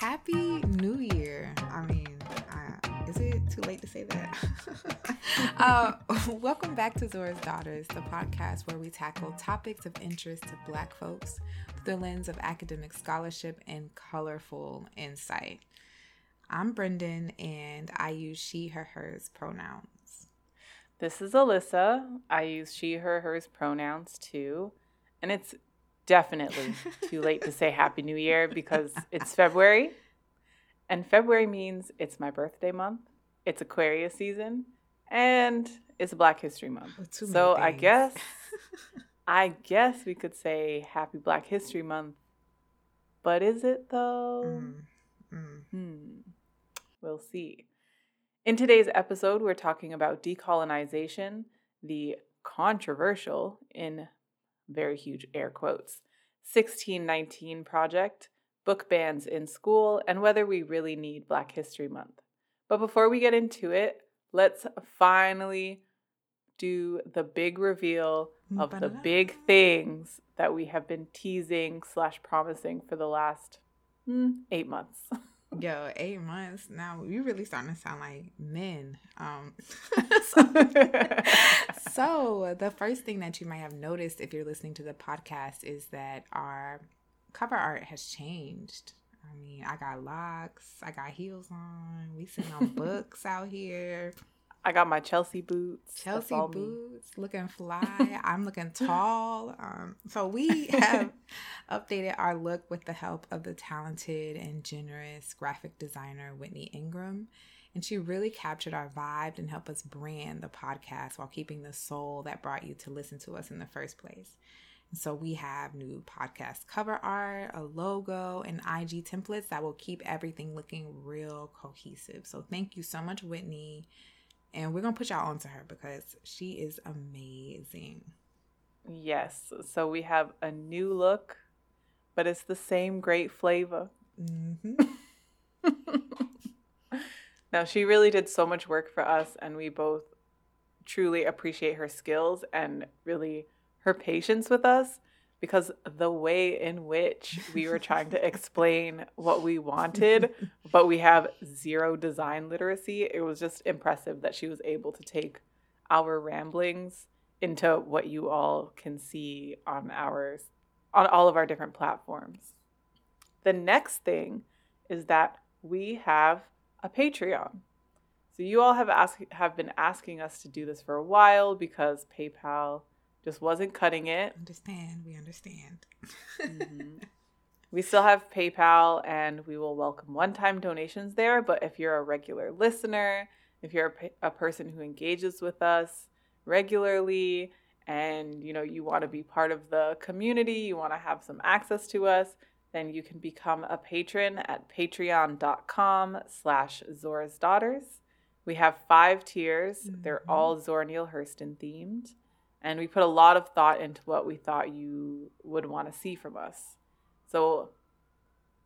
happy New Year. I mean, uh, is it too late to say that? uh, welcome back to Zora's Daughters, the podcast where we tackle topics of interest to Black folks through the lens of academic scholarship and colorful insight. I'm Brendane, and I use she, her, hers pronouns. This is Alyssa. I use she, her, hers pronouns too. And it's definitely too late to say Happy New Year because it's February. And February means it's my birthday month, it's Aquarius season, and it's Black History Month. Oh, so I guess I guess we could say Happy Black History Month. But is it though? Mm, mm. Hmm. We'll see. In today's episode, we're talking about decolonization, the controversial, in very huge air quotes, 1619 project, book bans in school, and whether we really need Black History Month. But before we get into it, let's finally do the big reveal of the big things that we have been teasing slash promising for the last mm, eight months. Yo, eight months now. You really starting to sound like men. Um, so, so the first thing that you might have noticed if you're listening to the podcast is that our cover art has changed. I mean, I got locks, I got heels on. We sitting on books out here. I got my Chelsea boots. Chelsea boots, me. looking fly. I'm looking tall. Um, so we have updated our look with the help of the talented and generous graphic designer Whitney Ingram. And she really captured our vibe and helped us brand the podcast while keeping the soul that brought you to listen to us in the first place. So we have new podcast cover art, a logo, and IG templates that will keep everything looking real cohesive. So thank you so much, Whitney. And we're going to put y'all onto her because she is amazing. Yes. So we have a new look, but it's the same great flavor. Mm-hmm. now, she really did so much work for us, and we both truly appreciate her skills and really her patience with us because the way in which we were trying to explain what we wanted, but we have zero design literacy, it was just impressive that she was able to take our ramblings into what you all can see on ours on all of our different platforms. The next thing is that we have a Patreon. So you all have asked have been asking us to do this for a while because PayPal just wasn't cutting it. Understand. We understand. mm-hmm. We still have PayPal and we will welcome one time donations there. But if you're a regular listener, if you're a, a person who engages with us regularly, and you know you want to be part of the community you want to have some access to us then you can become a patron at patreon.com slash zora's daughters we have five tiers mm-hmm. they're all zora neale hurston themed and we put a lot of thought into what we thought you would want to see from us. So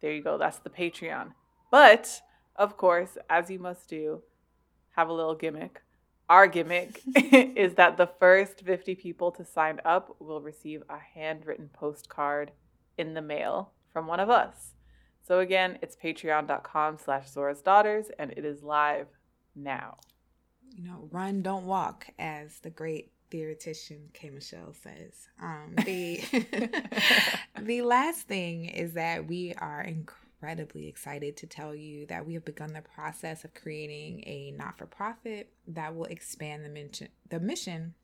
there you go. That's the Patreon. But of course, as you must do, have a little gimmick. Our gimmick is that the first 50 people to sign up will receive a handwritten postcard in the mail from one of us. So again, it's patreon.com slash Zora's Daughters, and it is live now. You know, run, don't walk, as the great theoretician K. Michelle says. Um, the the last thing is that we are incredibly excited to tell you that we have begun the process of creating a not for profit that will expand the mission the mission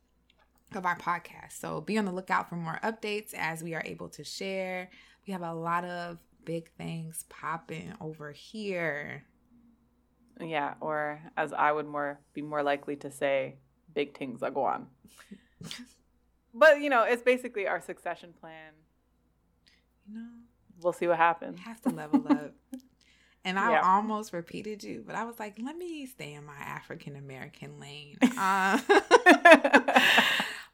of our podcast. So be on the lookout for more updates as we are able to share. We have a lot of big things popping over here. Yeah, or as I would more be more likely to say, big things are going. On, but you know, it's basically our succession plan. You know, we'll see what happens. Have to level up. and I yeah. almost repeated you, but I was like, let me stay in my African American lane. Uh,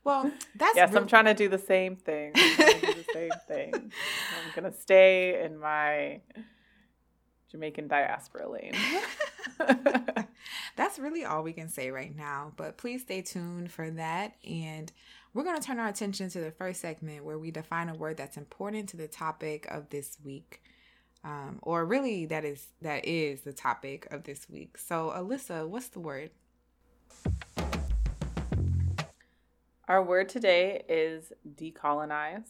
well, that's yes. I'm trying to do the same thing. do the same thing. I'm gonna stay in my Jamaican diaspora lane. That's really all we can say right now, but please stay tuned for that. And we're going to turn our attention to the first segment where we define a word that's important to the topic of this week. Um, or really that is that is the topic of this week. So Alyssa, what's the word? Our word today is decolonize.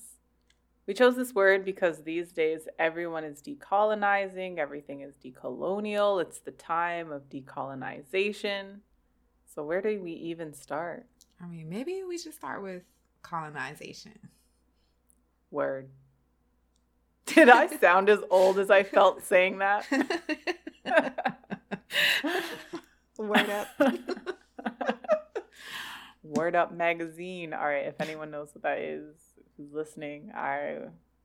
We chose this word because these days everyone is decolonizing, everything is decolonial. It's the time of decolonization. So, where do we even start? I mean, maybe we should start with colonization. Word. Did I sound as old as I felt saying that? Word up. Word Up Magazine. All right, if anyone knows what that is, who's listening, I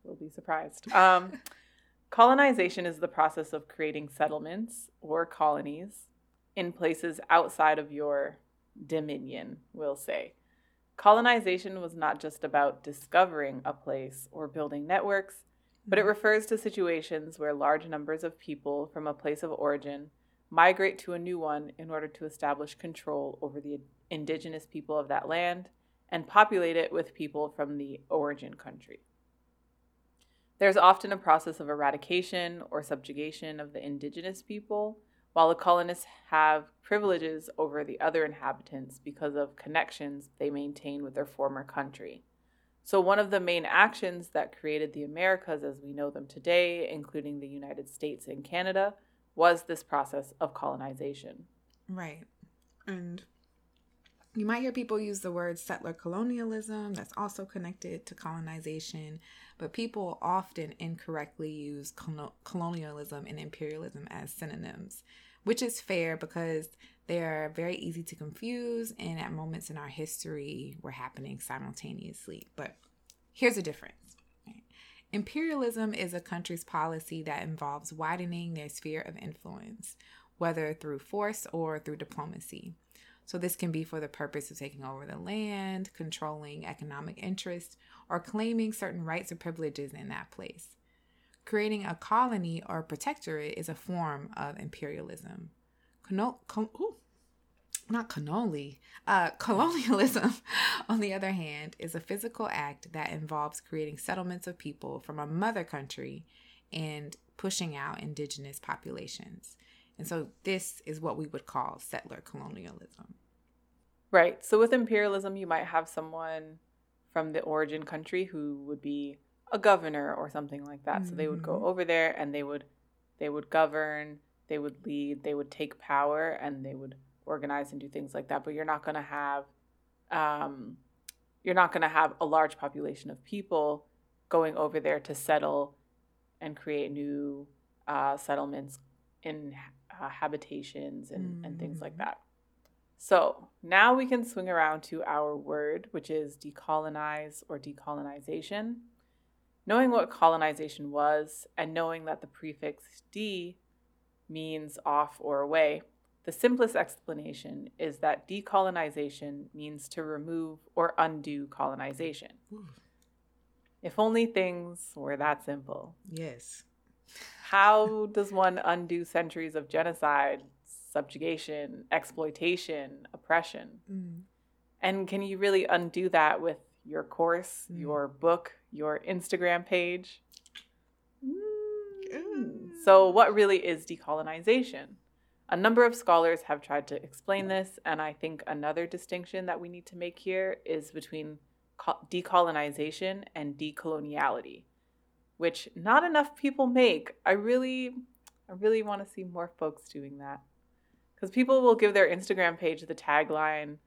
will be surprised. Um, colonization is the process of creating settlements or colonies in places outside of your dominion, we'll say. Colonization was not just about discovering a place or building networks, but it mm-hmm. refers to situations where large numbers of people from a place of origin migrate to a new one in order to establish control over the indigenous people of that land and populate it with people from the origin country. There's often a process of eradication or subjugation of the indigenous people, while the colonists have privileges over the other inhabitants because of connections they maintain with their former country. So, one of the main actions that created the Americas as we know them today, including the United States and Canada, was this process of colonization. Right. And you might hear people use the word settler colonialism, that's also connected to colonization, but people often incorrectly use colonialism and imperialism as synonyms, which is fair because they are very easy to confuse and at moments in our history were happening simultaneously. But here's a difference. Imperialism is a country's policy that involves widening their sphere of influence, whether through force or through diplomacy. So, this can be for the purpose of taking over the land, controlling economic interests, or claiming certain rights or privileges in that place. Creating a colony or protectorate is a form of imperialism. Cono- con- ooh, not cannoli. Uh, colonialism, on the other hand, is a physical act that involves creating settlements of people from a mother country and pushing out indigenous populations. And so this is what we would call settler colonialism. Right. So with imperialism, you might have someone from the origin country who would be a governor or something like that. Mm-hmm. So they would go mm-hmm. over there and they would they would govern, they would lead, they would take power and they would organize and do things like that. But you're not going to have um, you're not going to have a large population of people going over there to settle and create new uh, settlements in uh, habitations and, mm-hmm. and things like mm-hmm. that. So now we can swing around to our word, which is decolonize or decolonization. Knowing what colonization was and knowing that the prefix de means off or away, the simplest explanation is that decolonization means to remove or undo colonization. Ooh. If only things were that simple. Yes how does one undo centuries of genocide, subjugation, exploitation, oppression? Mm. And can you really undo that with your course, mm. your book, your Instagram page? Mm. So, what really is decolonization? A number of scholars have tried to explain this, and I think another distinction that we need to make here is between decolonization and decoloniality which not enough people make. I really, I really want to see more folks doing that. Because people will give their Instagram page the tagline,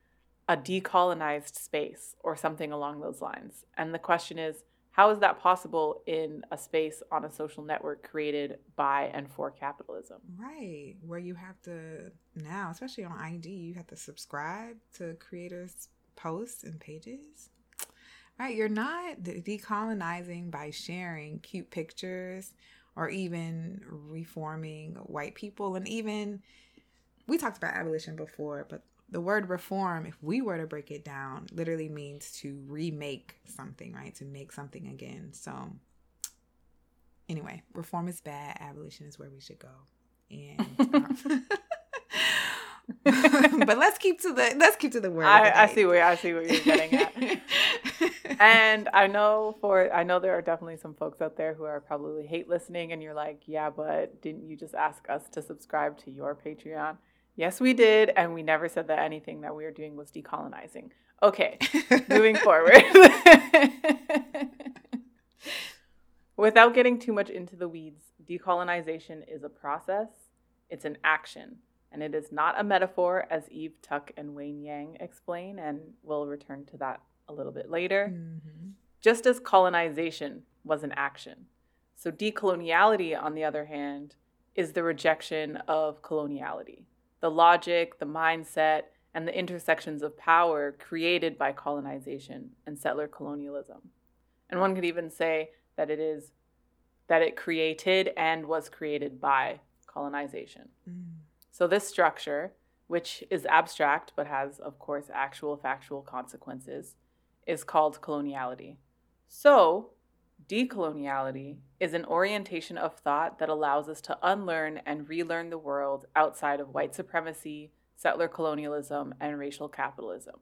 a decolonized space, or something along those lines. And the question is, how is that possible in a space on a social network created by and for capitalism? Right, where you have to now, especially on IG, you have to subscribe to creators' posts and pages right? You're not decolonizing by sharing cute pictures or even reforming white people. And even, we talked about abolition before, but the word reform, if we were to break it down, literally means to remake something, right? To make something again. So, anyway, reform is bad. Abolition is where we should go. And. Um, but let's keep to the let's keep to the word. I, I see where I see where you're getting at. and I know for I know there are definitely some folks out there who are probably hate listening and you're like, "Yeah, but didn't you just ask us to subscribe to your Patreon?" Yes, we did, and we never said that anything that we were doing was decolonizing. Okay, moving forward. Without getting too much into the weeds, decolonization is a process, it's an action, and it is not a metaphor, as Eve Tuck and Wayne Yang explain, and we'll return to that a little bit later. Mm-hmm. Just as colonization was an action. So, decoloniality, on the other hand, is the rejection of coloniality, the logic, the mindset, and the intersections of power created by colonization and settler colonialism. And one could even say that it is that it created and was created by colonization. Mm. So this structure, which is abstract but has of course actual factual consequences, is called coloniality. So, decoloniality is an orientation of thought that allows us to unlearn and relearn the world outside of white supremacy, settler colonialism, and racial capitalism.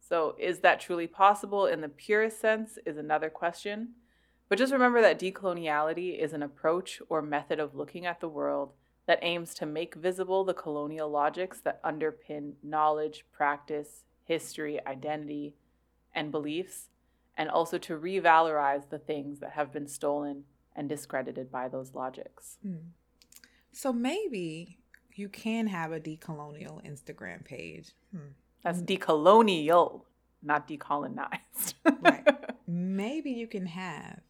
So, is that truly possible in the purest sense is another question. But just remember that decoloniality is an approach or method of looking at the world that aims to make visible the colonial logics that underpin knowledge, practice, history, identity, and beliefs, and also to revalorize the things that have been stolen and discredited by those logics. Hmm. So maybe you can have a decolonial Instagram page. Hmm. That's decolonial, not decolonized. right. Maybe you can have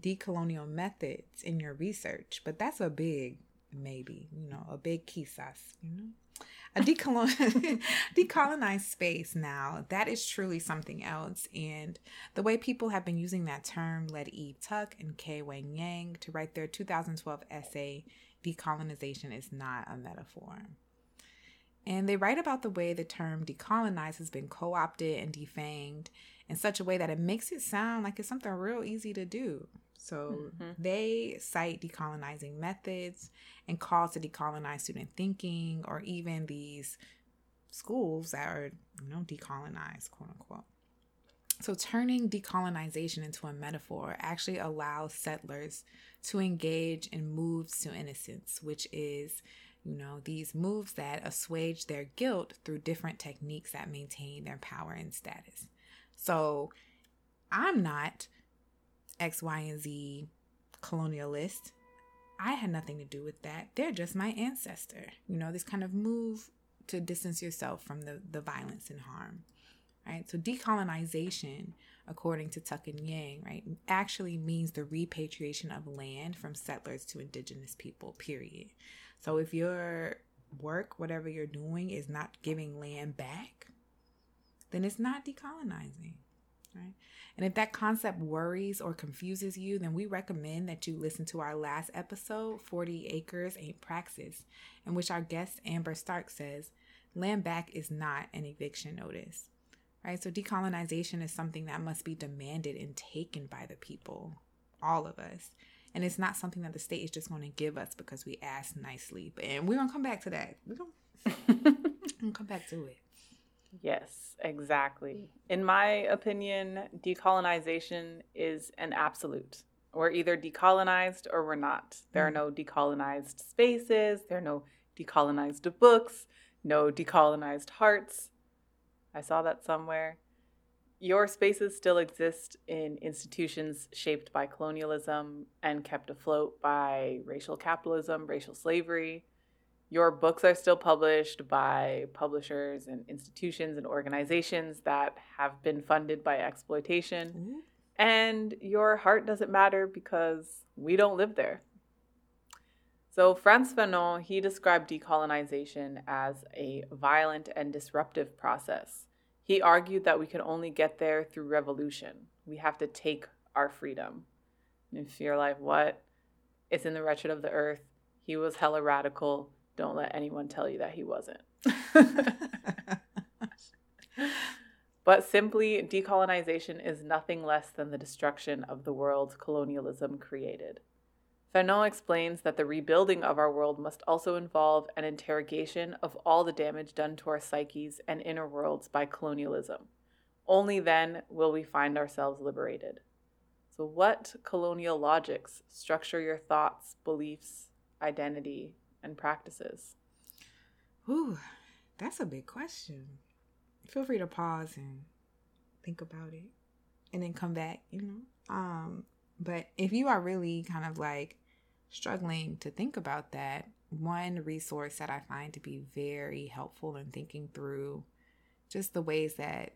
decolonial methods in your research, but that's a big maybe, you know, a big quizás, you know. A decolon- decolonized space now, that is truly something else. And the way people have been using that term led Eve Tuck and K. Wayne Yang to write their 2012 essay, Decolonization is Not a Metaphor. And they write about the way the term decolonize has been co opted and defanged in such a way that it makes it sound like it's something real easy to do. So mm-hmm. they cite decolonizing methods and calls to decolonize student thinking or even these schools that are, you know, decolonized, quote unquote. So turning decolonization into a metaphor actually allows settlers to engage in moves to innocence, which is you know, these moves that assuage their guilt through different techniques that maintain their power and status. So I'm not X, Y, and Z colonialist. I had nothing to do with that. They're just my ancestor. You know, this kind of move to distance yourself from the, the violence and harm. Right? So decolonization, according to Tuck and Yang, right, actually means the repatriation of land from settlers to indigenous people, period. So if your work, whatever you're doing, is not giving land back, then it's not decolonizing. Right? And if that concept worries or confuses you, then we recommend that you listen to our last episode, 40 Acres Ain't Praxis, in which our guest Amber Stark says, land back is not an eviction notice. Right? So decolonization is something that must be demanded and taken by the people, all of us. And it's not something that the state is just going to give us because we ask nicely. And we're going to come back to that. We're going to come back to it. Yes, exactly. In my opinion, decolonization is an absolute. We're either decolonized or we're not. There are mm. no decolonized spaces, there are no decolonized books, no decolonized hearts. I saw that somewhere. Your spaces still exist in institutions shaped by colonialism and kept afloat by racial capitalism, racial slavery your books are still published by publishers and institutions and organizations that have been funded by exploitation. Mm-hmm. And your heart doesn't matter because we don't live there. So Frantz Fanon, he described decolonization as a violent and disruptive process. He argued that we can only get there through revolution. We have to take our freedom. And if you're like, what? It's in the wretched of the earth. He was hella radical don't let anyone tell you that he wasn't. but simply, decolonization is nothing less than the destruction of the world colonialism created. Fanon explains that the rebuilding of our world must also involve an interrogation of all the damage done to our psyches and inner worlds by colonialism. Only then will we find ourselves liberated. So, what colonial logics structure your thoughts, beliefs, identity, and practices? Ooh, that's a big question. Feel free to pause and think about it and then come back, you know. Um, but if you are really kind of like struggling to think about that, one resource that I find to be very helpful in thinking through just the ways that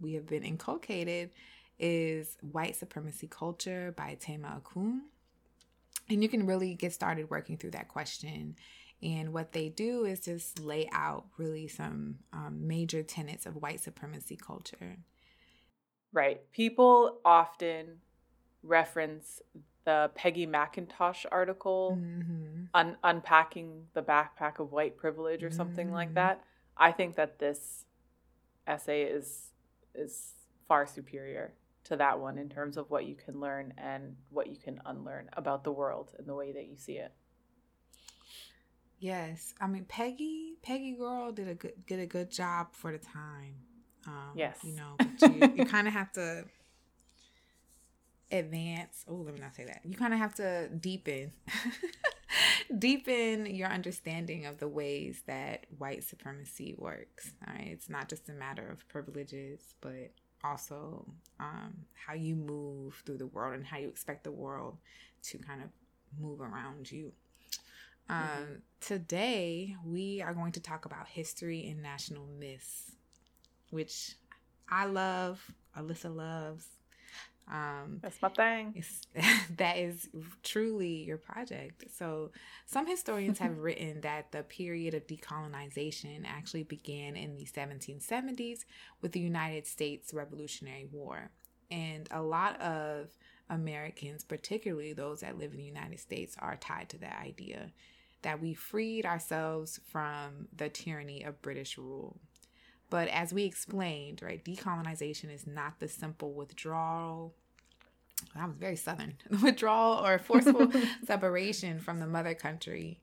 we have been inculcated is White Supremacy Culture by Tema Okun. And you can really get started working through that question. And what they do is just lay out really some um, major tenets of white supremacy culture. Right. People often reference the Peggy McIntosh article, mm-hmm. un- unpacking the backpack of white privilege or something mm-hmm. like that. I think that this essay is is far superior to that one in terms of what you can learn and what you can unlearn about the world and the way that you see it. Yes, I mean Peggy, Peggy girl did a good did a good job for the time. Um, yes, you know, you, you kind of have to advance. Oh, let me not say that. You kind of have to deepen, deepen your understanding of the ways that white supremacy works. All right, it's not just a matter of privileges, but also um, how you move through the world and how you expect the world to kind of move around you. Um, mm-hmm. Today, we are going to talk about history and national myths, which I love, Alyssa loves, um, That's my thing. that is truly your project. So, some historians have written that the period of decolonization actually began in the 1770s with the United States Revolutionary War. And a lot of Americans, particularly those that live in the United States, are tied to that idea that we freed ourselves from the tyranny of British rule. But as we explained, right, decolonization is not the simple withdrawal. That was very southern. The withdrawal or forceful separation from the mother country.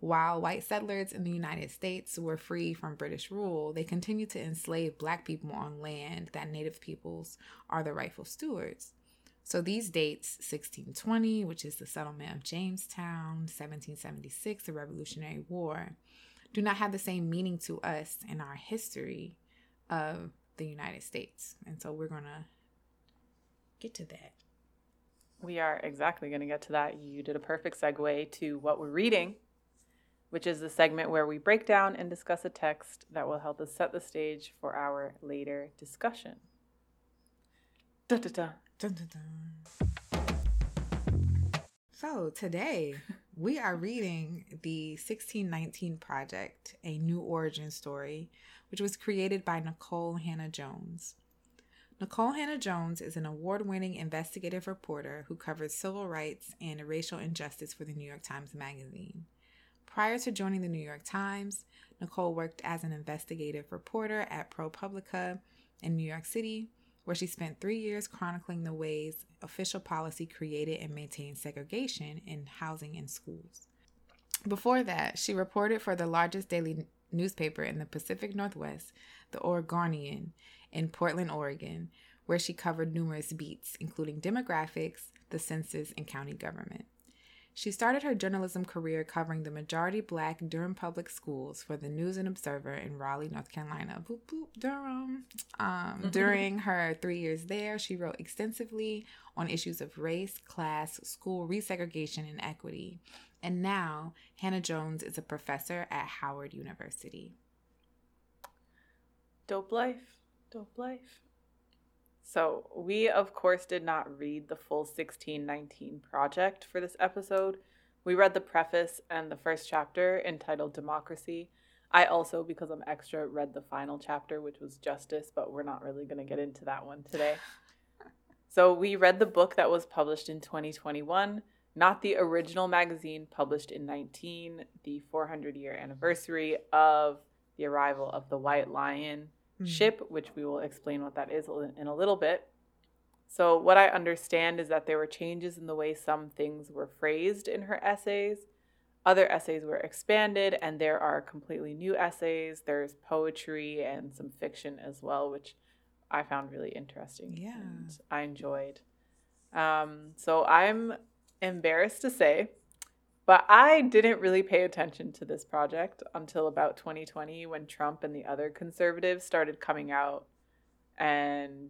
While white settlers in the United States were free from British rule, they continued to enslave black people on land that native peoples are the rightful stewards. So these dates 1620, which is the settlement of Jamestown, 1776, the Revolutionary War, do not have the same meaning to us in our history of the United States. And so we're going to get to that. We are exactly going to get to that. You did a perfect segue to what we're reading, which is the segment where we break down and discuss a text that will help us set the stage for our later discussion. Dun, dun, dun. So today we are reading the 1619 Project, a new origin story, which was created by Nikole Hannah-Jones. Hannah-Jones is an award winning investigative reporter who covers civil rights and racial injustice for the New York Times Magazine. Prior to joining the New York Times, Nikole worked as an investigative reporter at ProPublica in New York City, where she spent three years chronicling the ways official policy created and maintained segregation in housing and schools. Before that, she reported for the largest daily newspaper in the Pacific Northwest, the Oregonian, in Portland, Oregon, where she covered numerous beats, including demographics, the census, and county government. She started her journalism career covering the majority black Durham Public Schools for the News and Observer in Raleigh, North Carolina. Boop, boop, Durham. Um, during her three years there, she wrote extensively on issues of race, class, school resegregation, and equity. And now, Hannah-Jones is a professor at Howard University. Dope life. Dope life. So, we of course did not read the full 1619 project for this episode. We read the preface and the first chapter entitled Democracy. I also, because I'm extra, read the final chapter, which was Justice, but we're not really going to get into that one today. so, we read the book that was published in 2021, not the original magazine published in 19, the 400 year anniversary of the arrival of the White Lion mm-hmm. ship, which we will explain what that is in a little bit. So, what I understand is that there were changes in the way some things were phrased in her essays. Other essays were expanded, and there are completely new essays. There's poetry and some fiction as well, which I found really interesting. Yeah. And I enjoyed. Um, so I'm embarrassed to say, but I didn't really pay attention to this project until about 2020 when Trump and the other conservatives started coming out and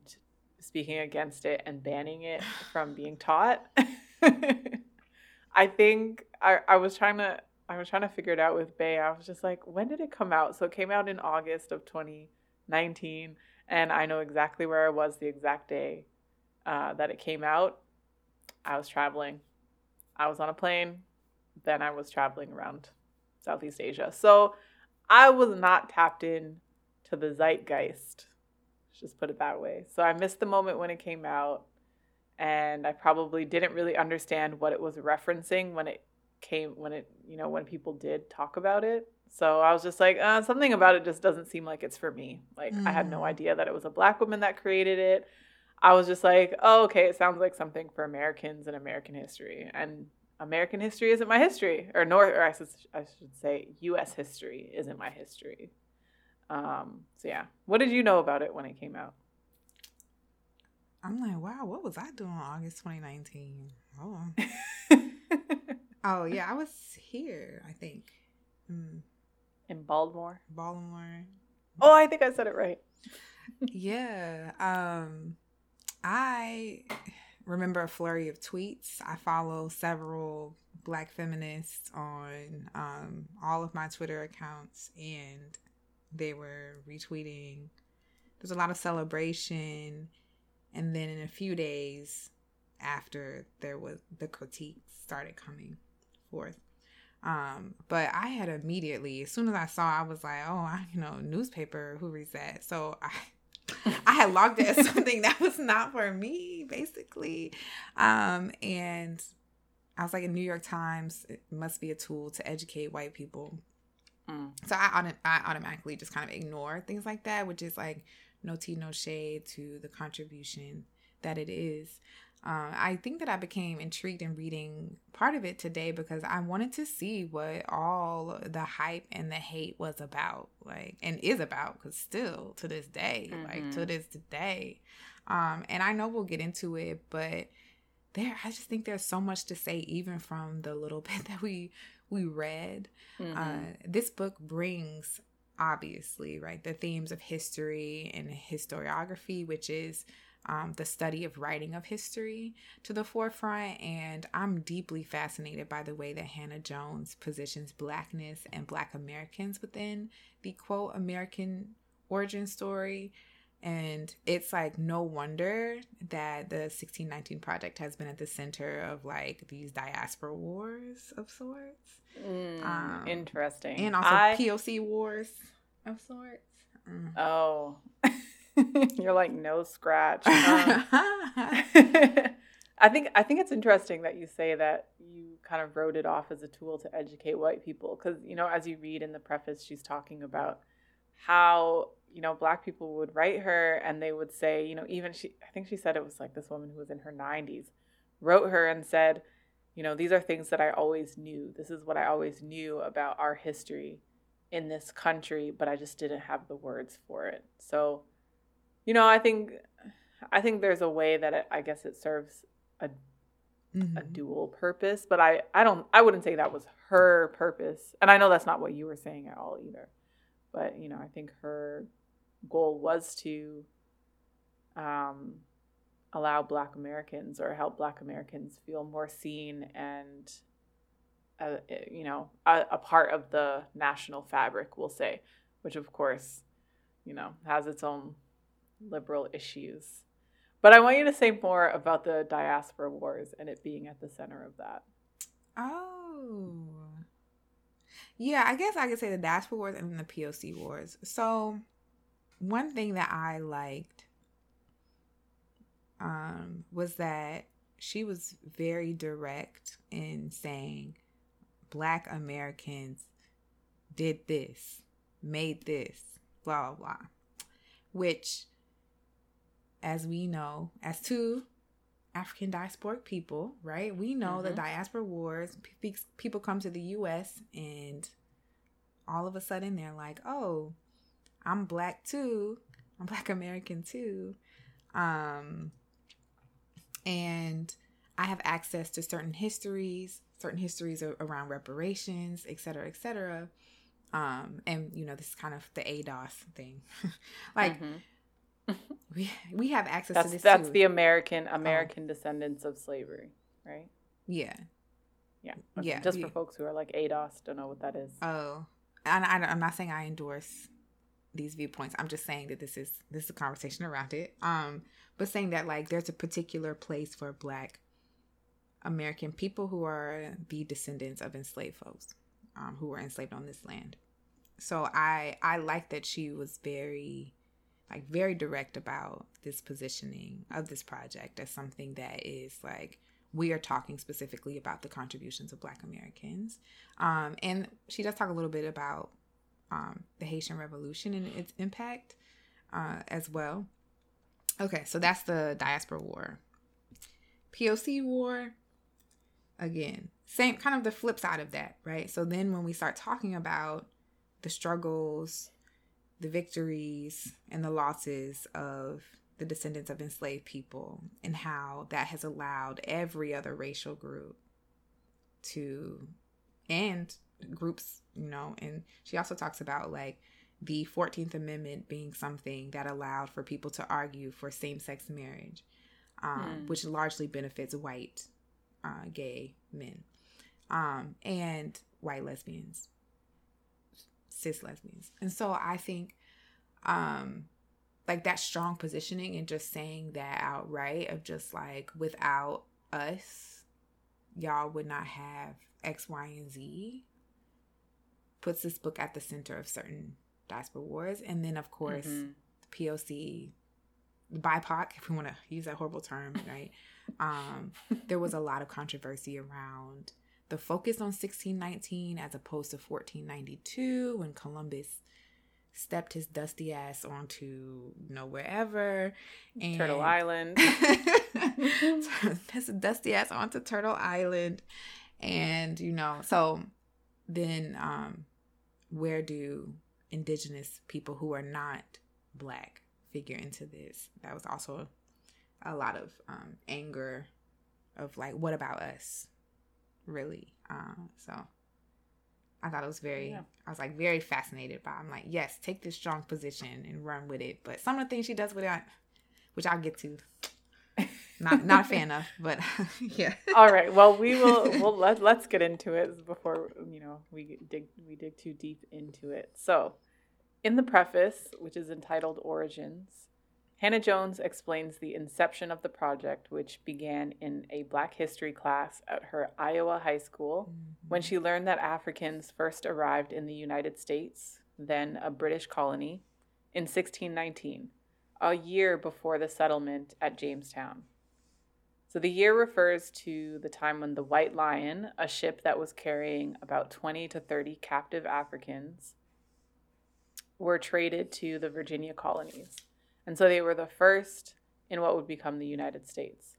speaking against it and banning it from being taught. I think I, I was trying to I was trying to figure it out with Bay. I was just like, when did it come out? So it came out in August of 2019, and I know exactly where I was the exact day uh, that it came out. I was traveling. I was on a plane. Then I was traveling around Southeast Asia. So I was not tapped in to the zeitgeist. Let's just put it that way. So I missed the moment when it came out and I probably didn't really understand what it was referencing when it came when it you know when people did talk about it. So I was just like, uh, something about it just doesn't seem like it's for me. Like mm. I had no mm. idea that it was a black woman that created it. I was just like, oh, okay, it sounds like something for Americans and American history. And American history isn't my history, or North, or I should, I should say, U.S. history isn't my history. Um, so yeah, what did you know about it when it came out? I'm like, wow, what was I doing August 2019? Oh, oh yeah, I was here. I think mm. in Baltimore. Baltimore. Oh, I think I said it right. yeah. Um, I remember a flurry of tweets. I follow several black feminists on um, all of my Twitter accounts, and they were retweeting. There's a lot of celebration and then in a few days after there was the critiques started coming forth um but i had immediately as soon as i saw i was like oh I, you know newspaper who reads that so i I had logged it as something that was not for me, basically. Um, and I was like, in New York Times, it must be a tool to educate white people. Mm. So I, I automatically just kind of ignore things like that, which is like, no tea, no shade to the contribution that it is. Uh, I think that I became intrigued in reading part of it today because I wanted to see what all the hype and the hate was about, like, and is about, because still to this day, mm-hmm. like to this day, um, and I know we'll get into it, but there, I just think there's so much to say, even from the little bit that we we read. Mm-hmm. Uh, this book brings obviously, right? The themes of history and historiography, which is um, the study of writing of history, to the forefront. And I'm deeply fascinated by the way that Hannah Jones positions Blackness and Black Americans within the quote American origin story. And it's like no wonder that the 1619 Project has been at the center of like these diaspora wars of sorts. Mm, um, interesting. And also I... POC wars of sorts. Mm. Oh, you're like no scratch. Um, I think I think it's interesting that you say that you kind of wrote it off as a tool to educate white people because you know as you read in the preface she's talking about how you know black people would write her and they would say you know even she I think she said it was like this woman who was in her 90s wrote her and said you know these are things that I always knew this is what I always knew about our history in this country, but I just didn't have the words for it. So, you know, I think I think there's a way that it, I guess it serves a mm-hmm. a dual purpose, but I I don't I wouldn't say that was her purpose. And I know that's not what you were saying at all either. But, you know, I think her goal was to um allow black Americans or help black Americans feel more seen and a, you know a, a part of the national fabric we'll say which of course you know has its own liberal issues. But i want you to say more about the diaspora wars and it being at the center of that. Oh. Yeah i guess i could say the diaspora wars and the poc wars. So one thing that i liked um, was that she was very direct in saying black Americans did this, made this, blah, blah, blah. Which, as we know, as two African diasporic people, right? We know mm-hmm. the diaspora wars, people come to the US and all of a sudden they're like, oh, I'm black too. I'm Black American too. Um, and I have access to certain histories, certain histories around reparations, et cetera, et cetera. Um, and you know, this is kind of the ADOS thing. like mm-hmm. we we have access that's, to this. That's too. the American oh. American oh. descendants of slavery, right? Yeah. Yeah. Okay. Yeah. Just for folks who are like ADOS, don't know what that is. Oh, and I, I'm not saying I endorse these viewpoints. I'm just saying that this is this is a conversation around it. Um, but saying that like there's a particular place for Black American people who are the descendants of enslaved folks, um, who were enslaved on this land. So I I like that she was very like very direct about this positioning of this project as something that is like we are talking specifically about the contributions of Black Americans. Um, and she does talk a little bit about um, the Haitian Revolution and its impact uh, as well. Okay, so that's the diaspora war. POC war, again, same kind of the flip side of that, right? So then when we start talking about the struggles, the victories, and the losses of the descendants of enslaved people and how that has allowed every other racial group to and groups you know and she also talks about like the 14th amendment being something that allowed for people to argue for same-sex marriage um, mm. which largely benefits white uh, gay men um, and white lesbians cis lesbians. And so i think um, like that strong positioning and just saying that outright of just like without us y'all would not have x y and z puts this book at the center of certain diaspora wars. And then of course mm-hmm. the poc the bipoc if we want to use that horrible term right? Um there was a lot of controversy around the focus on 1619 as opposed to 1492 when columbus stepped his dusty ass onto you know wherever and Turtle Island. his dusty ass onto Turtle Island, and you know so then um, where do indigenous people who are not black figure into this? That was also a lot of um, anger of like, what about us, really? Uh, so I thought it was very, yeah. I was like very fascinated by. I'm like, yes, take this strong position and run with it. But some of the things she does with it, which I'll get to, not not a fan of. But yeah. All right. Well, we will. Well, let let's get into it before you know we dig we dig too deep into it. So, in the preface, which is entitled Origins, Hannah Jones explains the inception of the project, which began in a Black history class at her Iowa high school mm-hmm. when she learned that Africans first arrived in the United States, then a British colony, in 1619, a year before the settlement at Jamestown. So the year refers to the time when the White Lion, a ship that was carrying about 20 to 30 captive Africans, were traded to the Virginia colonies. And so they were the first in what would become the United States.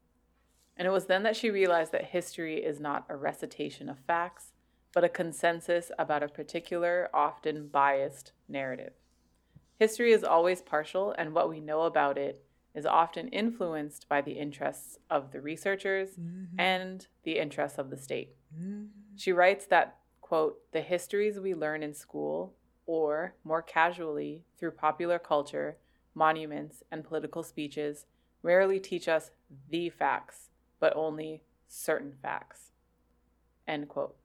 And it was then that she realized that history is not a recitation of facts, but a consensus about a particular, often biased narrative. History is always partial, and what we know about it is often influenced by the interests of the researchers mm-hmm. and the interests of the state. Mm-hmm. She writes that, quote, the histories we learn in school, or more casually through popular culture, monuments, and political speeches rarely teach us the facts, but only certain facts. End quote.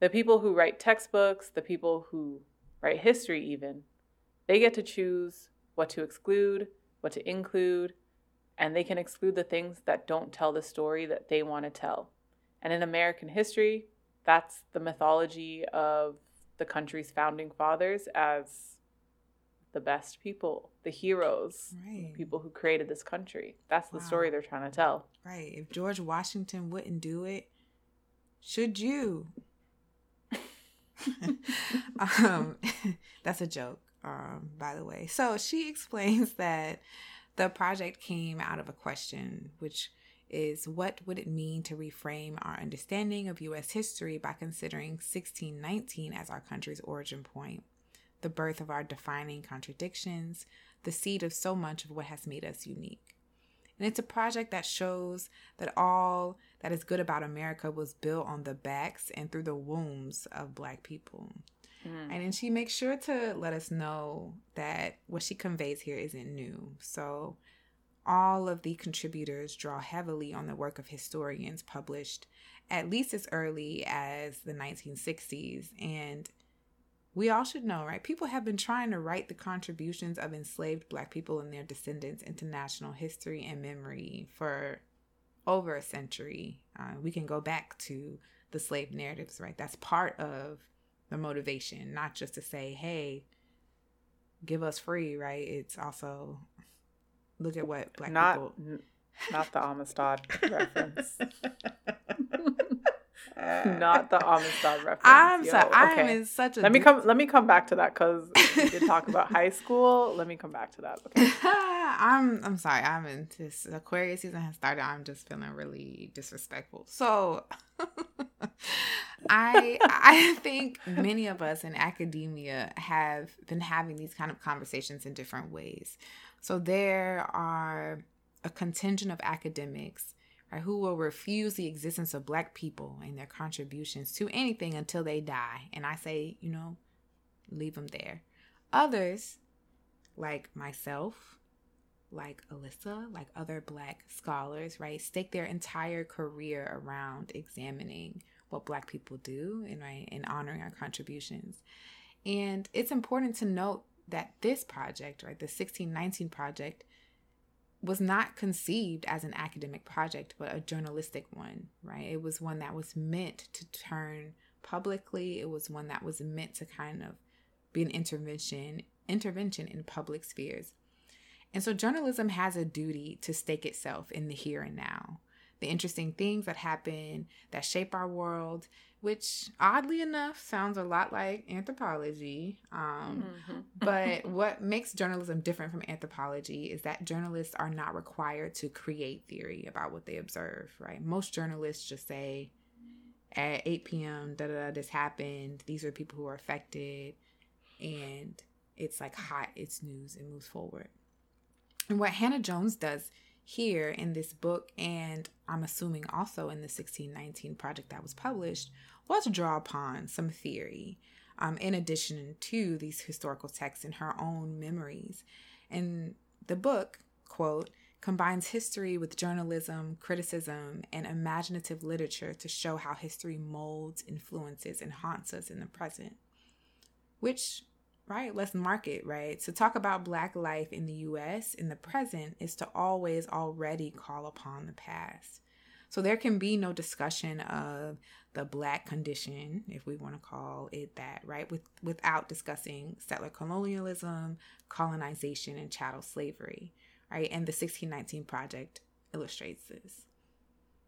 The people who write textbooks, the people who write history, even, they get to choose what to exclude, what to include, and they can exclude the things that don't tell the story that they want to tell. And in American history, that's the mythology of the country's founding fathers as the best people, the heroes, right. people who created this country. That's wow. the story they're trying to tell. Right. If George Washington wouldn't do it, should you? um, that's a joke, um, by the way. So she explains that the project came out of a question, which is what would it mean to reframe our understanding of U.S. history by considering 1619 as our country's origin point? The birth of our defining contradictions, the seed of so much of what has made us unique. And it's a project that shows that all that is good about America was built on the backs and through the wombs of Black people. Mm. And then she makes sure to let us know that what she conveys here isn't new. So all of the contributors draw heavily on the work of historians published at least as early as the 1960s. And we all should know, right? People have been trying to write the contributions of enslaved Black people and their descendants into national history and memory for over a century. Uh, we can go back to the slave narratives, right? That's part of the motivation, not just to say, hey, give us free, right? It's also look at what black not, people. N- not the Amistad reference. Uh, not the Amistad reference. I'm sorry. I'm in such a. Let me come. Let me come back to that because we did talk about high school. Let me come back to that. Okay. I'm. I'm sorry. I'm in this Aquarius season has started. I'm just feeling really disrespectful. So, I I think many of us in academia have been having these kind of conversations in different ways. So there are a contingent of academics right, who will refuse the existence of black people and their contributions to anything until they die. And I say, you know, leave them there. Others, like myself, like Alyssa, like other black scholars, right, stake their entire career around examining what black people do and right and honoring our contributions. And it's important to note that this project, right, the 1619 project, was not conceived as an academic project, but a journalistic one, right? It was one that was meant to turn publicly. It was one that was meant to kind of be an intervention intervention in public spheres. And so journalism has a duty to stake itself in the here and now. The interesting things that happen that shape our world which oddly enough sounds a lot like anthropology. Um, mm-hmm. but what makes journalism different from anthropology is that journalists are not required to create theory about what they observe, right? Most journalists just say, at 8 p.m., da da da, this happened. These are people who are affected. And it's like hot, it's news, it moves forward. And what Hannah Jones does here in this book, and I'm assuming also in the 1619 project that was published, was to draw upon some theory um, in addition to these historical texts and her own memories. And the book, quote, combines history with journalism, criticism, and imaginative literature to show how history molds, influences, and haunts us in the present. Which, right, let's mark it, right? To talk about Black life in the US in the present is to always already call upon the past. So there can be no discussion of the black condition, if we want to call it that, right? With without discussing settler colonialism, colonization, and chattel slavery, right? And the 1619 project illustrates this.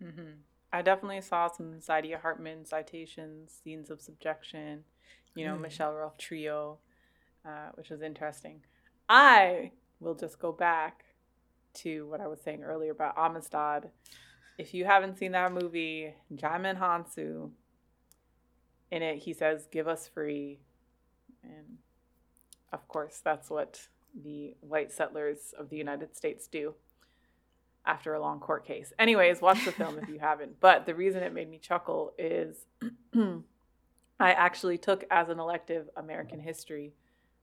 Mm-hmm. I definitely saw some Saidiya Hartman citations, scenes of subjection, you know, mm. Michel-Rolph Trouillot, uh, which was interesting. I will just go back to what I was saying earlier about Amistad if you haven't seen that movie, Djimon Hounsou, in it, he says, "Give us free," and of course, that's what the white settlers of the United States do after a long court case. Anyways, watch the film if you haven't. But the reason it made me chuckle is I actually took as an elective American history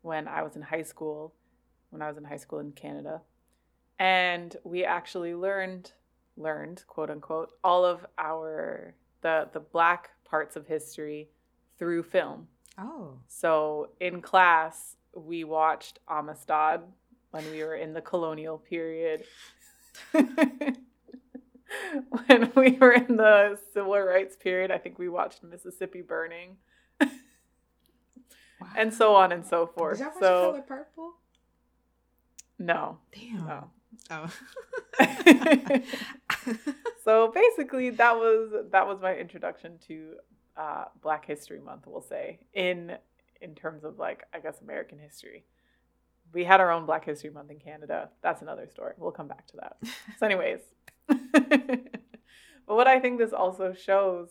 when I was in high school, when I was in high school in Canada. And we actually learned learned, quote unquote, all of our the the black parts of history through film. Oh. So in class, we watched Amistad when we were in the colonial period. when we were in the civil rights period, I think we watched Mississippi Burning. Wow. And so on and so forth. Did y'all watch so, Color Purple? No. Damn. No. Oh. so basically, that was that was my introduction to uh, Black History Month. We'll say in in terms of like I guess American history. We had our own Black History Month in Canada. That's another story. We'll come back to that. So, anyways, but what I think this also shows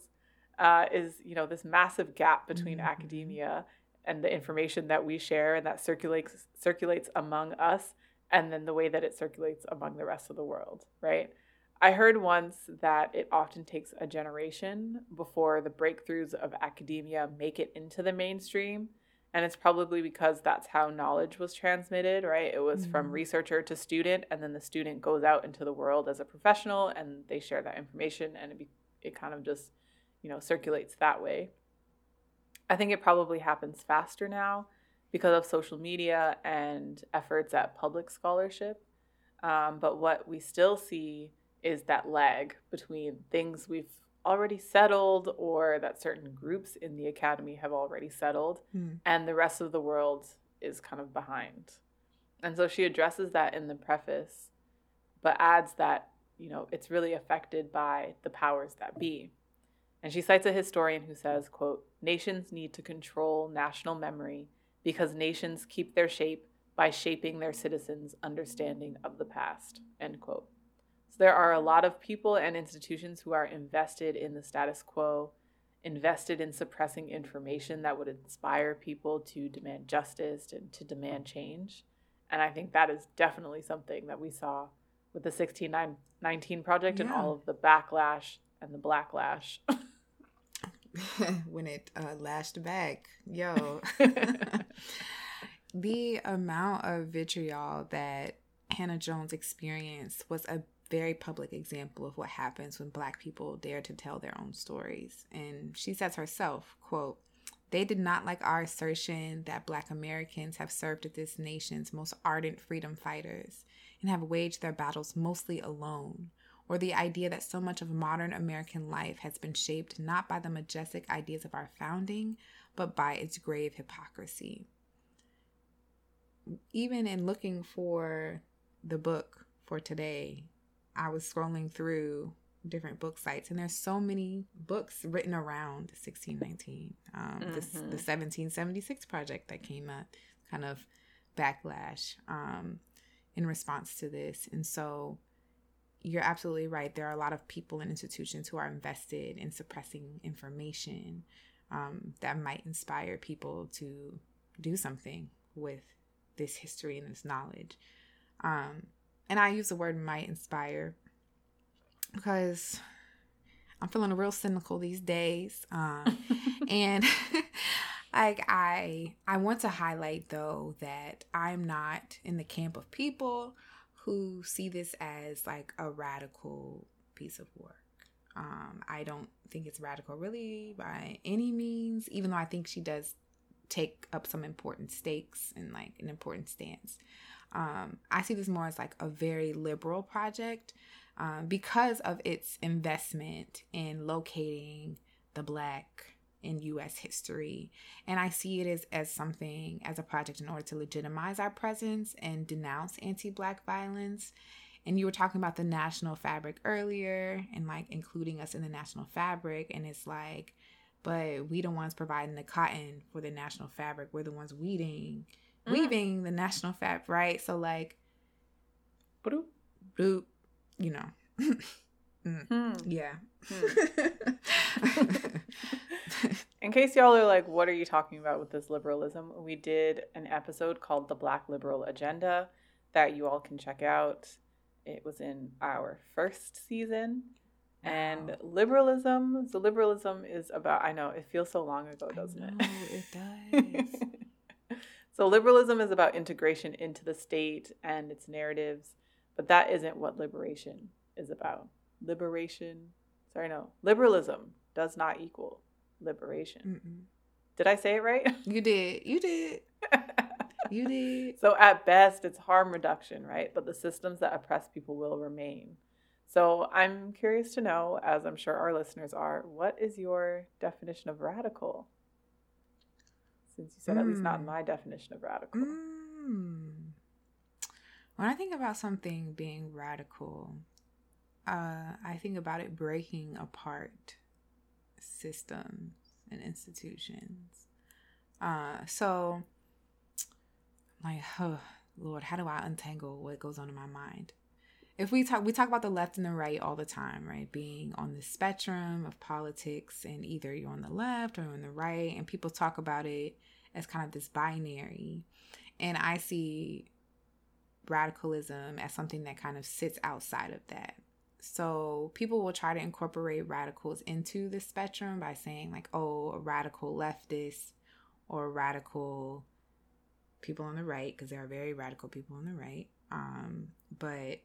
uh, is you know this massive gap between mm-hmm. academia and the information that we share and that circulates circulates among us and then the way that it circulates among the rest of the world, right? I heard once that it often takes a generation before the breakthroughs of academia make it into the mainstream. And it's probably because that's how knowledge was transmitted, right? It was mm-hmm. from researcher to student, and then the student goes out into the world as a professional and they share that information, and it, be, it kind of just, you know, circulates that way. I think it probably happens faster now because of social media and efforts at public scholarship. Um, but what we still see is that lag between things we've already settled or that certain groups in the academy have already settled mm. and the rest of the world is kind of behind. And so she addresses that in the preface, but adds that, you know, it's really affected by the powers that be. And she cites a historian who says, quote, nations need to control national memory because nations keep their shape by shaping their citizens' understanding of the past, end quote. So there are a lot of people and institutions who are invested in the status quo, invested in suppressing information that would inspire people to demand justice and to demand change. And I think that is definitely something that we saw with the 1619 project yeah. and all of the backlash and the blacklash. when it uh, lashed back, yo. the amount of vitriol that Hannah Jones experienced was a very public example of what happens when black people dare to tell their own stories. And she says herself, quote, they did not like our assertion that black Americans have served as this nation's most ardent freedom fighters and have waged their battles mostly alone, or the idea that so much of modern American life has been shaped not by the majestic ideas of our founding, but by its grave hypocrisy. Even in looking for the book for today, I was scrolling through different book sites and there's so many books written around 1619 um, mm-hmm. this, the 1776 project that came up kind of backlash um, in response to this and so you're absolutely right there are a lot of people and institutions who are invested in suppressing information um, that might inspire people to do something with this history and this knowledge um, and I use the word might inspire because I'm feeling a real cynical these days. Um, and like I I want to highlight though that I'm not in the camp of people who see this as like a radical piece of work. Um, I don't think it's radical really by any means, even though I think she does take up some important stakes and like an important stance. Um, I see this more as like a very liberal project um, because of its investment in locating the Black in US history. And I see it as, as something, as a project in order to legitimize our presence and denounce anti Black violence. And you were talking about the national fabric earlier and like including us in the national fabric. And it's like, but we the ones providing the cotton for the national fabric. We're the ones weeding mm. weaving the national fabric, right? So like, boop, boop, you know. mm. Hmm. Yeah. Hmm. In case y'all are like, what are you talking about with this liberalism? We did an episode called The Black Liberal Agenda that you all can check out. It was in our first season. Wow. And liberalism, so liberalism is about, I know, it feels so long ago, doesn't know, it? It does. So liberalism is about integration into the state and its narratives, but that isn't what liberation is about. Liberation, sorry, no, liberalism does not equal liberation. Mm-mm. Did I say it right? You did. You did. you did. So at best, it's harm reduction, right? But the systems that oppress people will remain. So I'm curious to know, as I'm sure our listeners are, what is your definition of radical? since you said mm. at least not in mm. my definition of radical. Mm. When I think about something being radical, uh, I think about it breaking apart systems and institutions. Uh, so, like, oh, Lord, how do I untangle what goes on in my mind? If we talk, we talk about the left and the right all the time, right? Being on the spectrum of politics, and either you're on the left or on the right, and people talk about it as kind of this binary. And I see radicalism as something that kind of sits outside of that. So people will try to incorporate radicals into the spectrum by saying, like, oh, a radical leftist or radical people on the right, because there are very radical people on the right. Um, but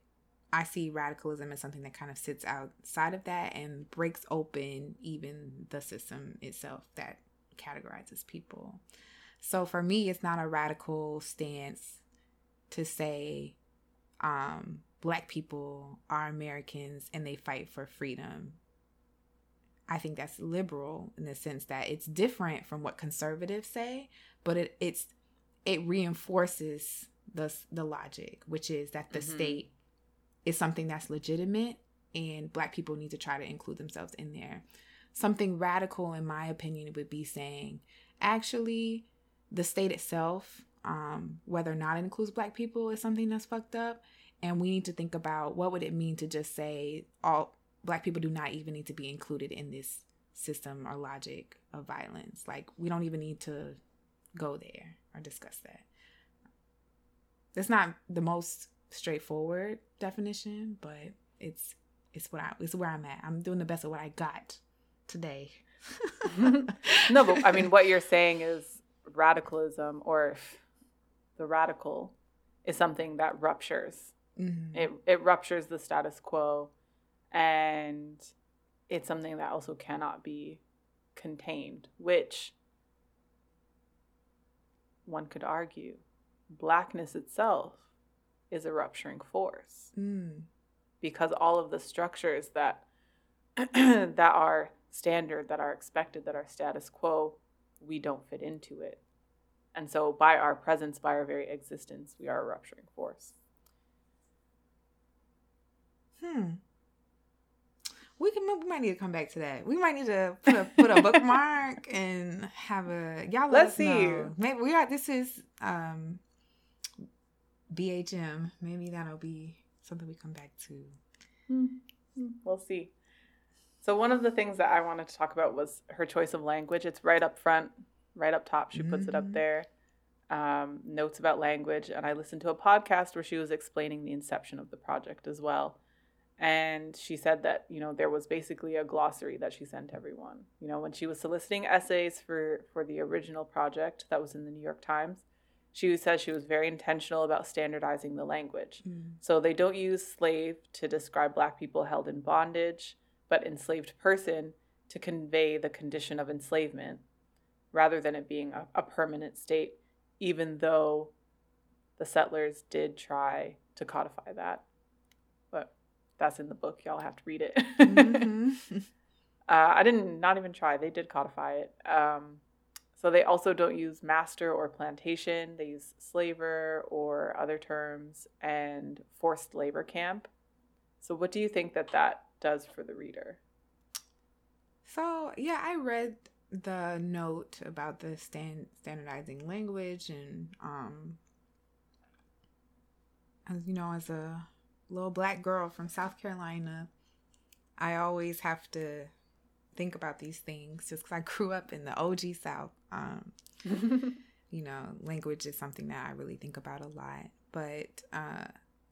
I see radicalism as something that kind of sits outside of that and breaks open even the system itself that categorizes people. So for me, it's not a radical stance to say um, black people are Americans and they fight for freedom. I think that's liberal in the sense that it's different from what conservatives say, but it it's it reinforces the the logic, which is that the mm-hmm. state is something that's legitimate and black people need to try to include themselves in there. Something radical in my opinion would be saying actually the state itself um, whether or not it includes black people is something that's fucked up and we need to think about what would it mean to just say all black people do not even need to be included in this system or logic of violence. Like we don't even need to go there or discuss that. It's not the most straightforward definition but it's it's what i it's where i'm at. I'm doing the best of what i got today. No but i mean what you're saying is radicalism or the radical is something that ruptures. Mm-hmm. It it ruptures the status quo, and it's something that also cannot be contained. Which one could argue, blackness itself is a rupturing force mm. because all of the structures that that are standard, that are expected, that are status quo, we don't fit into it. And so, by our presence, by our very existence, we are a rupturing force. Hmm. We can we might need to come back to that. We might need to put a put a bookmark and have a y'all. Let us see. Know. Maybe we are. This is um, BHM. Maybe that'll be something we come back to. Hmm. We'll see. So one of the things that I wanted to talk about was her choice of language. It's right up front right up top. She puts mm-hmm. it up mm-hmm. there. Um, notes about language. And I listened to a podcast where she was explaining the inception of the project as well. And she said that, you know, there was basically a glossary that she sent everyone. You know, when she was soliciting essays for, for the original project that was in the New York Times, she says she was very intentional about standardizing the language. Mm. So they don't use slave to describe Black people held in bondage, but enslaved person to convey the condition of enslavement rather than it being a, a permanent state, even though the settlers did try to codify that. That's in the book. Y'all have to read it. mm-hmm. uh, I didn't not even try. They did codify it. Um, so they also don't use master or plantation. They use slaver or other terms and forced labor camp. So what do you think that that does for the reader? So yeah, I read the note about the stand standardizing language and um as you know as a little black girl from South Carolina I always have to think about these things just cuz I grew up in the OG South um you know language is something that I really think about a lot but uh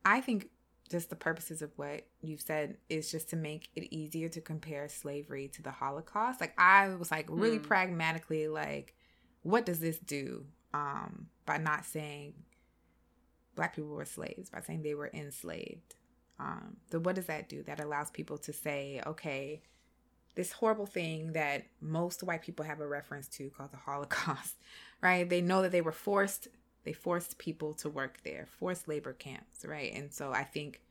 I think just the purposes of what you've said is just to make it easier to compare slavery to the Holocaust. Like I was like really mm. pragmatically like, what does this do? Um, by not saying black people were slaves, by saying they were enslaved. Um, so what does that do? That allows people to say, okay, this horrible thing that most white people have a reference to called the Holocaust, right? They know that they were forced they forced people to work there, forced labor camps, right? And so I think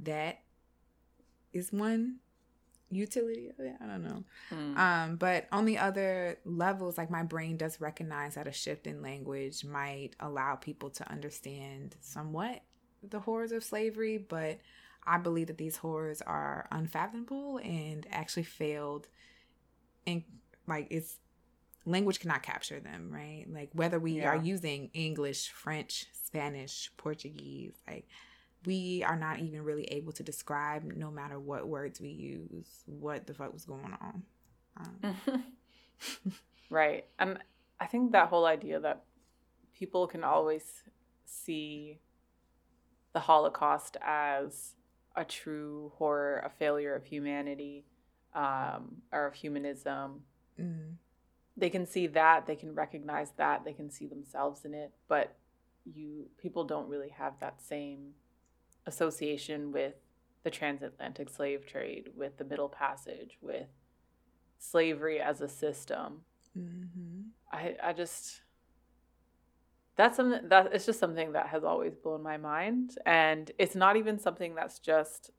that is one utility of it. I don't know. Mm. Um, but on the other levels, like my brain does recognize that a shift in language might allow people to understand somewhat the horrors of slavery, but I believe that these horrors are unfathomable and actually failed and like it's language cannot capture them, right? Like whether we yeah. are using English, French, Spanish, Portuguese, like we are not even really able to describe, no matter what words we use, what the fuck was going on. Um. right. And I think that whole idea that people can always see the Holocaust as a true horror, a failure of humanity, um, or of humanism. Mm. They can see that, they can recognize that, they can see themselves in it, but you people don't really have that same association with the transatlantic slave trade, with the Middle Passage, with slavery as a system. Mm-hmm. I I just that's something that it's just something that has always blown my mind, and it's not even something that's just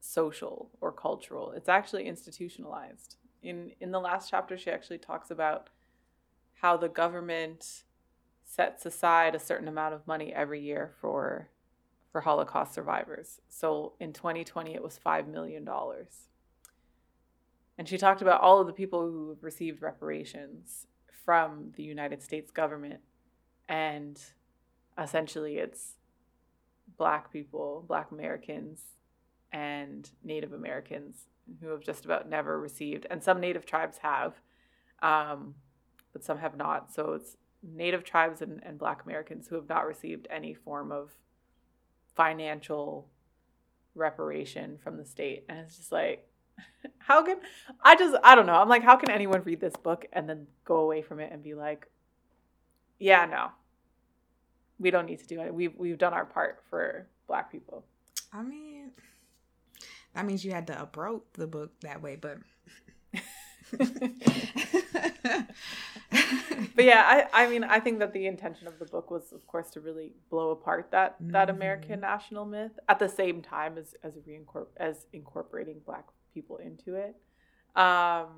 social or cultural. It's actually institutionalized. In in the last chapter, she actually talks about how the government sets aside a certain amount of money every year for for Holocaust survivors. So in 2020, it was $5 million. And she talked about all of the people who have received reparations from the United States government. And essentially, it's Black people, Black Americans, and Native Americans who have just about never received, and some Native tribes have, um, but some have not. So it's Native tribes and, and Black Americans who have not received any form of financial reparation from the state. And it's just like, how can I just, I don't know. I'm like, how can anyone read this book and then go away from it and be like, yeah, no, we don't need to do it. We've, we've done our part for Black people. I mean, that means you had to approach the book that way, but. but yeah, I, I mean, I think that the intention of the book was, of course, to really blow apart that mm-hmm. that American national myth at the same time as as reincorpor- as incorporating Black people into it. Um,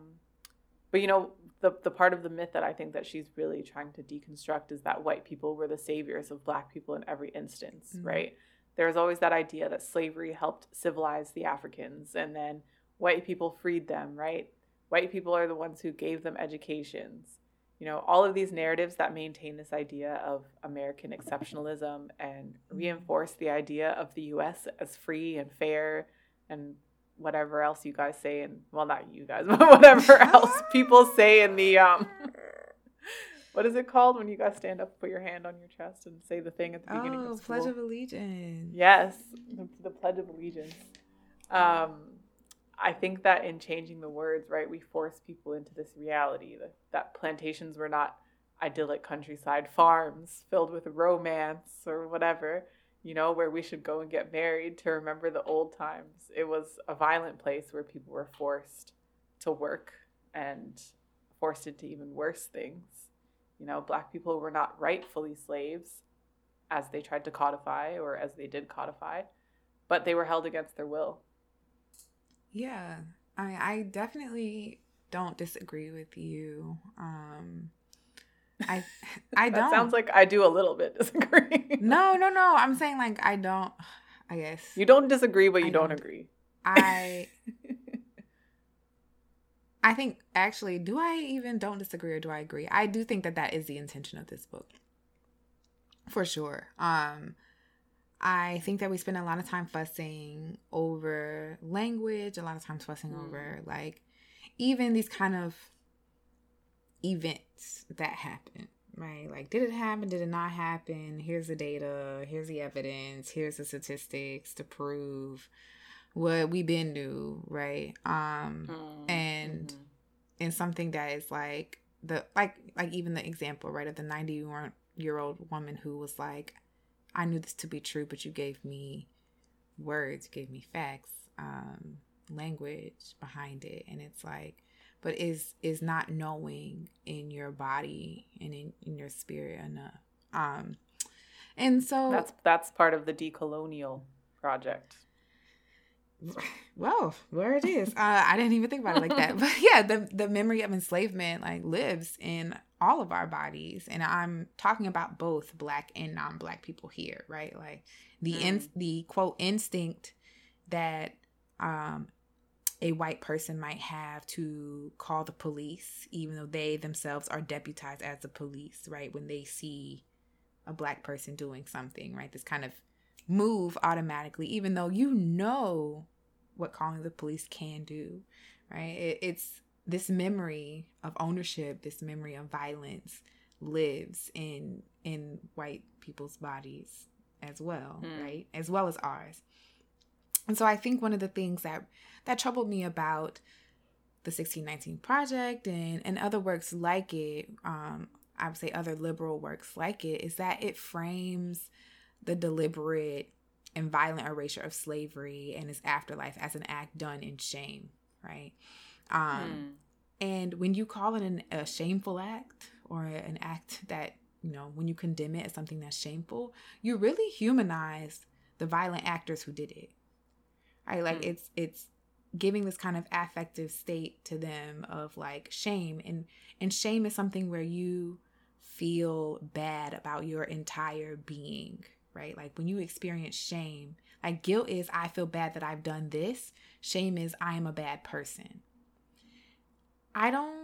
but you know, the the part of the myth that I think that she's really trying to deconstruct is that white people were the saviors of Black people in every instance, mm-hmm. right? There's always that idea that slavery helped civilize the Africans, and then white people freed them, right? White people are the ones who gave them educations you know, all of these narratives that maintain this idea of American exceptionalism and reinforce the idea of the US as free and fair and whatever else you guys say and well not you guys, but whatever else people say in the um what is it called when you guys stand up, put your hand on your chest and say the thing at the beginning oh, of school? Pledge of Allegiance. Yes, the, the Pledge of Allegiance. Um, I think that in changing the words, right, we force people into this reality that, that plantations were not idyllic countryside farms filled with romance or whatever, you know, where we should go and get married to remember the old times. It was a violent place where people were forced to work and forced into even worse things. You know, black people were not rightfully slaves as they tried to codify or as they did codify, but they were held against their will yeah, I I definitely don't disagree with you. Um, I I don't. sounds like I do a little bit disagree. no, no, no. I'm saying like I don't. I guess you don't disagree, but you don't, don't, agree. I. I think actually, do I even don't disagree or do I agree? I do think that that is the intention of this book, for sure. Um, I think that we spend a lot of time fussing over language, a lot of times fussing mm. over like even these kind of events that happen, right? Like, did it happen? Did it not happen? Here's the data. Here's the evidence. Here's the statistics to prove what we've been to, right? Um, mm. and mm-hmm. and something that is like the like like even the example, right, of the 90 year old woman who was like I knew this to be true, but you gave me words, gave me facts, um, language behind it, and it's like, but is is not knowing in your body and in, in your spirit enough. Um, and so that's that's part of the decolonial project. Well, where it is, uh, I didn't even think about it like that. But yeah, the the memory of enslavement like lives in all of our bodies and i'm talking about both black and non-black people here right? Like the mm. in, the quote instinct that um a white person might have to call the police even though they themselves are deputized as the police right? When they see a black person doing something right? This kind of move automatically even though you know what calling the police can do right? It, it's this memory of ownership, this memory of violence lives in in white people's bodies as well, mm. right? As well as ours. And so I think one of the things that that troubled me about the 1619 project and and other works like it um I would say other liberal works like it is that it frames the deliberate and violent erasure of slavery and its afterlife as an act done in shame, right? Um, mm. And when you call it an, a shameful act or an act that, you know, when you condemn it as something that's shameful, you really humanize the violent actors who did it, right? Like mm. it's it's giving this kind of affective state to them of like shame and and shame is something where you feel bad about your entire being right? Like when you experience shame, like guilt is I feel bad that I've done this, shame is I am a bad person. I don't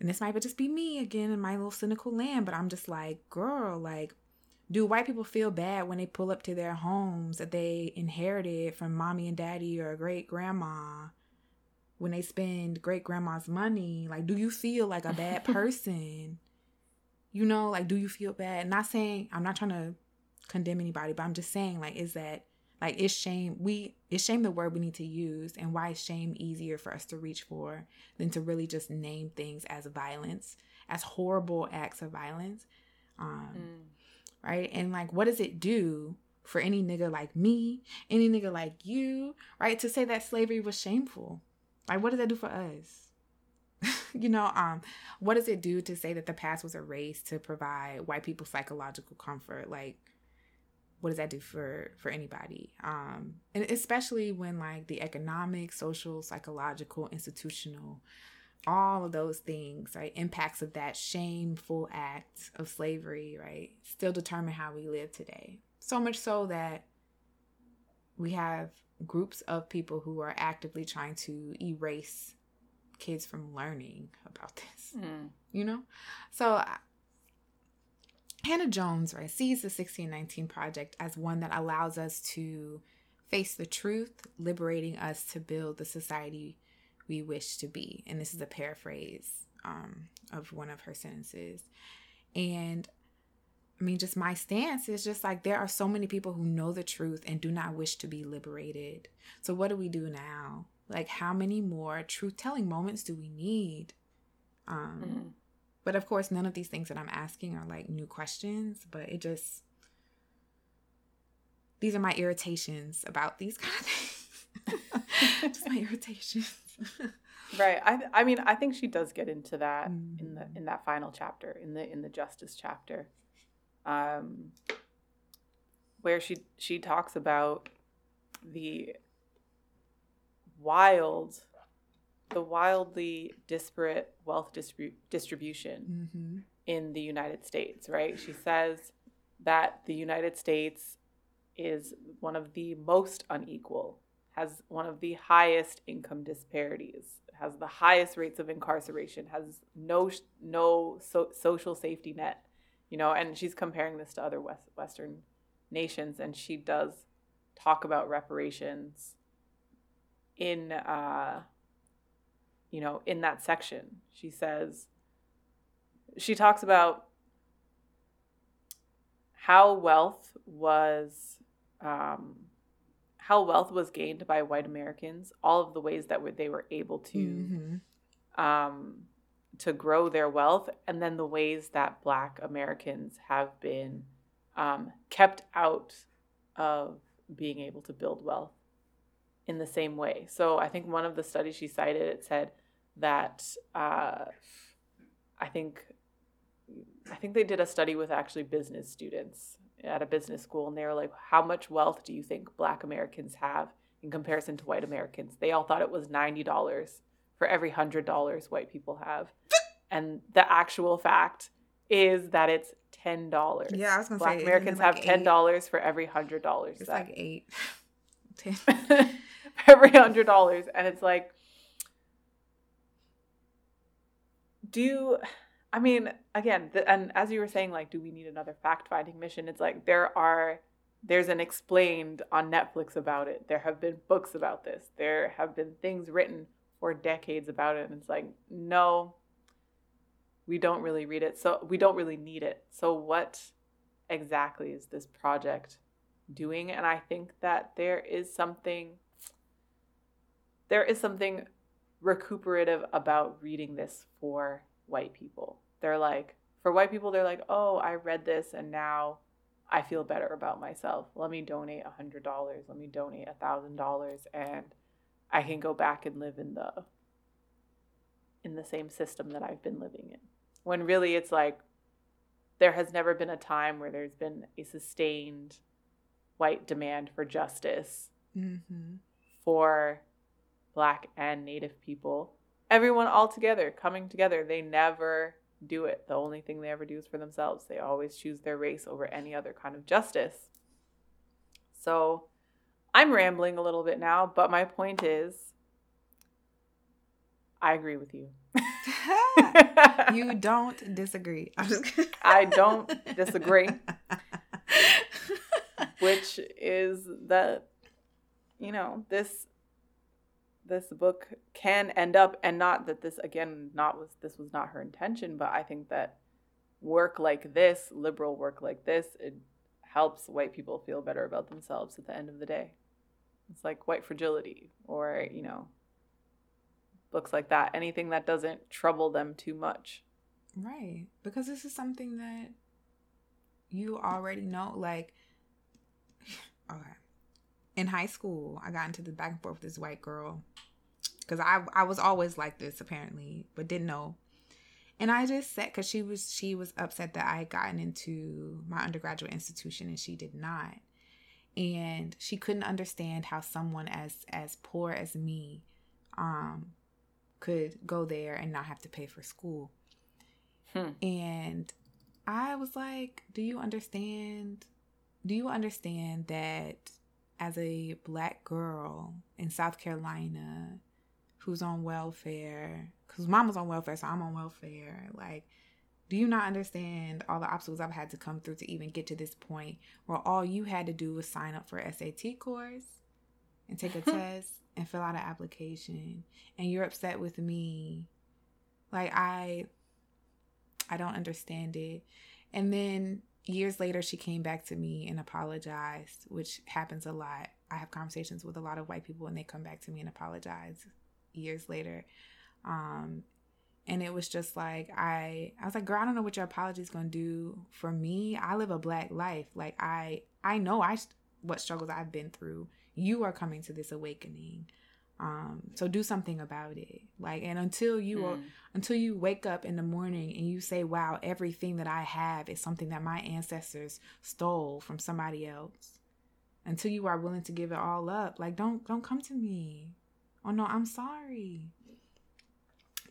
and this might just be me again in my little cynical land, but I'm just like, girl, like, do white people feel bad when they pull up to their homes that they inherited from mommy and daddy or great grandma? When they spend great grandma's money, like, do you feel like a bad person you know, like, do you feel bad? Not saying I'm not trying to condemn anybody, but I'm just saying, like, is that like is shame we is shame the word we need to use and why is shame easier for us to reach for than to really just name things as violence as horrible acts of violence um mm. right and like what does it do for any nigga like me any nigga like you right to say that slavery was shameful like what does that do for us you know, um, what does it do to say that the past was erased to provide white people psychological comfort? Like, what does that do for for anybody? Um, and especially when like the economic, social, psychological, institutional, all of those things, right, impacts of that shameful act of slavery, right, still determine how we live today. So much so that we have groups of people who are actively trying to erase kids from learning about this. Mm. You know? So Hannah Jones, right, sees the 1619 project as one that allows us to face the truth, liberating us to build the society we wish to be. And this is a paraphrase um, of one of her sentences. And I mean, just my stance is just like there are so many people who know the truth and do not wish to be liberated. So, what do we do now? Like, how many more truth telling moments do we need? Um, mm-hmm. But of course, none of these things that I'm asking are like new questions, but it just, these are my irritations about these kind of things. just my irritations. right. I, I mean, I think she does get into that mm-hmm. in the, in that final chapter, in the, in the justice chapter. Um, where she, she talks about the wild, the wildly disparate wealth distribu- distribution mm-hmm. in the United States, right? She says that the United States is one of the most unequal, has one of the highest income disparities, has the highest rates of incarceration, has no no so, social safety net, you know, and she's comparing this to other West, Western nations, and she does talk about reparations in uh, you know in that section she says she talks about how wealth was um, how wealth was gained by white Americans, all of the ways that they were able to mm-hmm. um, to grow their wealth, and then the ways that Black Americans have been um, kept out of being able to build wealth in the same way. So I think one of the studies she cited it said that uh, I think I think they did a study with actually business students at a business school, and they were like, "How much wealth do you think Black Americans have in comparison to white Americans?" They all thought it was ninety dollars for every hundred dollars white people have, and the actual fact is that it's ten dollars. Yeah, I was gonna Black say Americans like have ten dollars for every hundred dollars. It's like eight. every hundred dollars and it's like do i mean again the, and as you were saying like do we need another fact finding mission it's like there are there's an explained on netflix about it there have been books about this there have been things written for decades about it and it's like no we don't really read it. So we don't really need it. So what exactly is this project doing? And I think that there is something there is something recuperative about reading this for white people. They're like for white people they're like, "Oh, I read this and now I feel better about myself. Let me donate a $100. Let me donate a $1,000 and I can go back and live in the in the same system that I've been living in. When really it's like there has never been a time where there's been a sustained white demand for justice mm-hmm. for black and native people. Everyone all together, coming together. They never do it. The only thing they ever do is for themselves. They always choose their race over any other kind of justice. So I'm rambling a little bit now, but my point is I agree with you. you don't disagree. I don't disagree. Which is that you know, this this book can end up and not that this again not was this was not her intention, but I think that work like this, liberal work like this, it helps white people feel better about themselves at the end of the day. It's like white fragility or, you know, books like that. Anything that doesn't trouble them too much. Right. Because this is something that you already know. Like, okay. In high school, I got into the back and forth with this white girl. Because I, I was always like this, apparently, but didn't know. And I just said, because she was she was upset that I had gotten into my undergraduate institution and she did not. And she couldn't understand how someone as as poor as me um could go there and not have to pay for school. Hmm. And I was like, do you understand? Do you understand that as a black girl in South Carolina who's on welfare, because mama's on welfare, so I'm on welfare, like, do you not understand all the obstacles I've had to come through to even get to this point where all you had to do was sign up for SAT course and take a test and fill out an application and you're upset with me? Like i i don't understand it. And then years later she came back to me and apologized which happens a lot. I have conversations with a lot of white people and they come back to me and apologize years later. Um and it was just like i i was like girl i don't know what your apology is going to do for me. I live a black life. Like i i know i what struggles i've been through. You are coming to this awakening um so do something about it. Like and until you mm. are, until you wake up in the morning and you say wow everything that i have is something that my ancestors stole from somebody else until you are willing to give it all up like don't don't come to me. Oh no i'm sorry.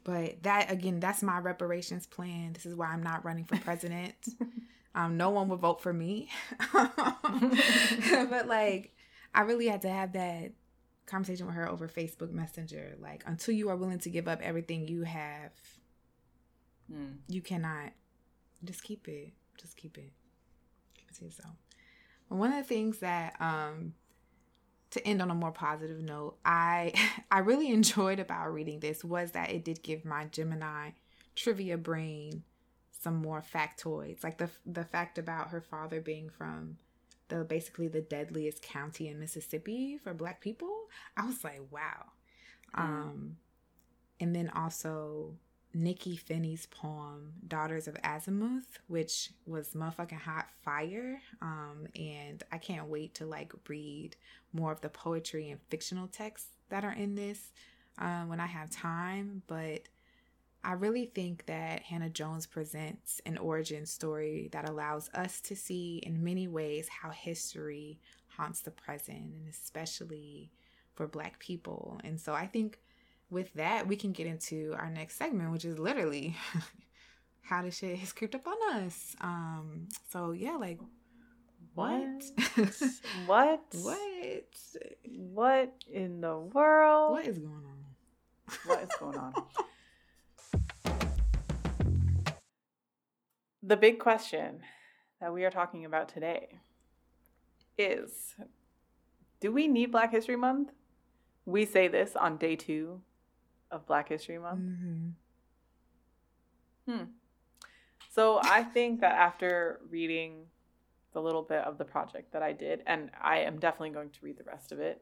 But that again that's my reparations plan. This is why i'm not running for president. Um no one will vote for me. But like I really had to have that conversation with her over Facebook Messenger. Like, until you are willing to give up everything you have, mm. you cannot. Just keep it. Just keep it. Keep it to yourself. one of the things that, um, to end on a more positive note, I I really enjoyed about reading this was that it did give my Gemini trivia brain some more factoids, like the the fact about her father being from the basically the deadliest county in Mississippi for black people. I was like, wow. Mm. Um and then also Nikky Finney's poem Daughters of Azimuth, which was motherfucking hot fire. Um and I can't wait to like read more of the poetry and fictional texts that are in this uh, when I have time, but I really think that Hannah Jones presents an origin story that allows us to see in many ways how history haunts the present and especially for black people. And so I think with that we can get into our next segment which is literally how the shit has creeped up on us. Um so yeah, like what? what? what? What in the world? What is going on? What is going on? The big question that we are talking about today is do we need Black History Month? We say this on day two of Black History Month. Mm-hmm. Hmm. So I think that after reading the little bit of the project that I did, and I am definitely going to read the rest of it,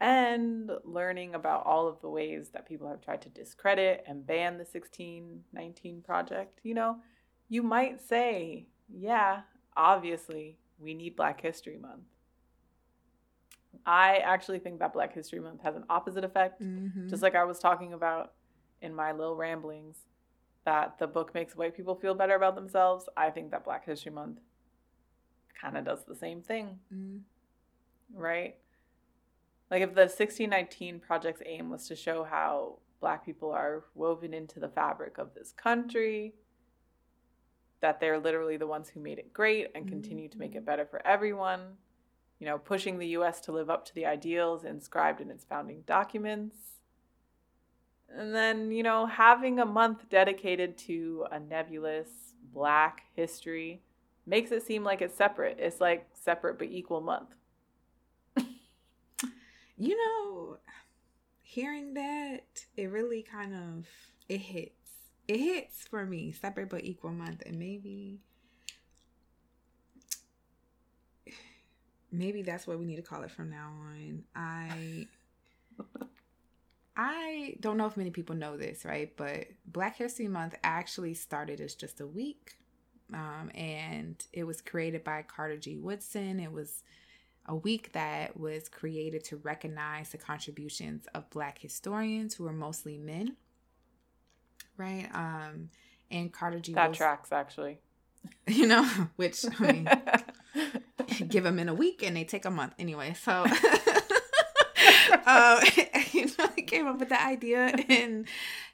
and learning about all of the ways that people have tried to discredit and ban the 1619 project, you know, you might say, yeah, obviously, we need Black History Month. I actually think that Black History Month has an opposite effect, mm-hmm. just like I was talking about in my little ramblings, that the book makes white people feel better about themselves. I think that Black History Month kind of does the same thing, mm. right? Like if the 1619 project's aim was to show how Black people are woven into the fabric of this country, that they're literally the ones who made it great and continue to make it mm-hmm. better for everyone. You know, pushing the US to live up to the ideals inscribed in its founding documents. And then, you know, having a month dedicated to a nebulous black history makes it seem like it's separate. It's like separate but equal month. you know, hearing that, it really kind of it hits it hits for me. Separate but equal month. And maybe maybe that's what we need to call it from now on. I i don't know if many people know this right? But black history month actually started as just a week. Um, and it was created by carter g. Woodson. It was a week that was created to recognize the contributions of black historians who are mostly men right? Um, and Carter G. That Wilson, tracks actually. You know, which I mean, give them in a week and they take a month anyway. So, uh, you know, I came up with the idea in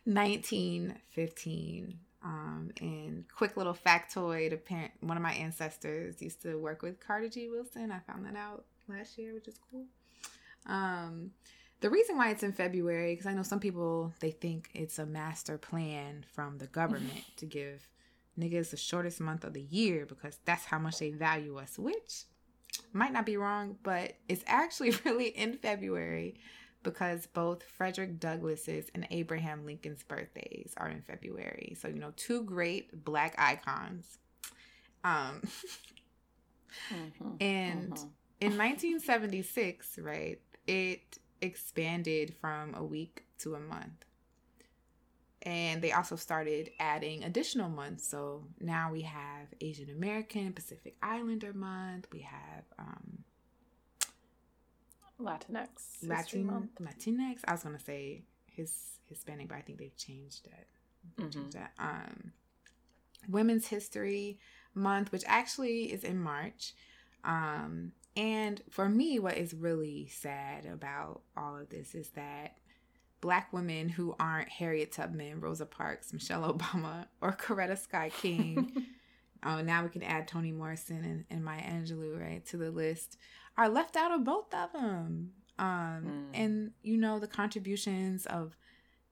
1915. Um, and quick little factoid: apparent one of my ancestors used to work with Carter G. Woodson. I found that out last year, which is cool. Um, the reason why it's in February, because I know some people they think it's a master plan from the government to give niggas the shortest month of the year because that's how much they value us, which might not be wrong, but it's actually really in February because both Frederick Douglass's and Abraham Lincoln's birthdays are in February. So, you know, two great black icons. Um mm-hmm, and mm-hmm. in 1976, right, it expanded from a week to a month. And they also started adding additional months. So now we have Asian American, Pacific Islander month. We have um, Latinx. Latin, Latinx. I was gonna say his Hispanic, but I think they've changed that. Mm-hmm. Changed that. Um, Women's History Month, which actually is in March. Um, and for me, what is really sad about all of this is that black women who aren't Harriet Tubman, Rosa Parks, Michelle Obama, or Coretta Scott King, oh, now we can add Toni Morrison and, and Maya Angelou, right, to the list, are left out of both of them. Um, mm. And, you know, the contributions of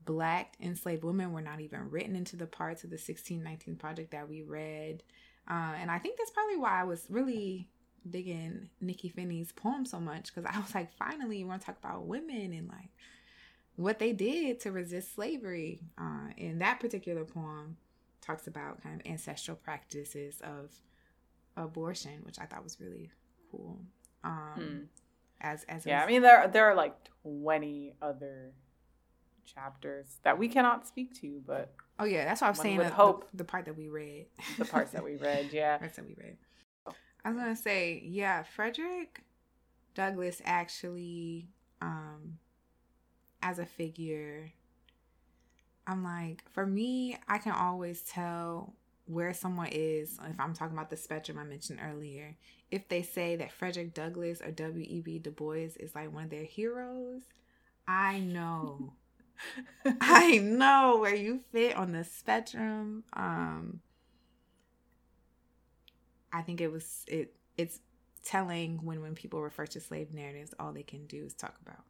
black enslaved women were not even written into the parts of the 1619 project that we read. Uh, and I think that's probably why I was really digging Nikky Finney's poem so much because I was like, finally, you want to talk about women and like what they did to resist slavery. Uh, and that particular poem talks about kind of ancestral practices of abortion, which I thought was really cool. Um, hmm. As as yeah, I mean there there are like twenty other chapters that we cannot speak to, but oh yeah, that's what I'm saying. With hope, the, the, part that we read, the parts that we read, yeah, parts that we read. I was gonna say, yeah, Frederick Douglass actually, um, as a figure, I'm like, for me, I can always tell where someone is if I'm talking about the spectrum I mentioned earlier. If they say that Frederick Douglass or W.E.B. Du Bois is like one of their heroes, I know. I know where you fit on the spectrum. Um I think it was it it's telling when when people refer to slave narratives, all they can do is talk about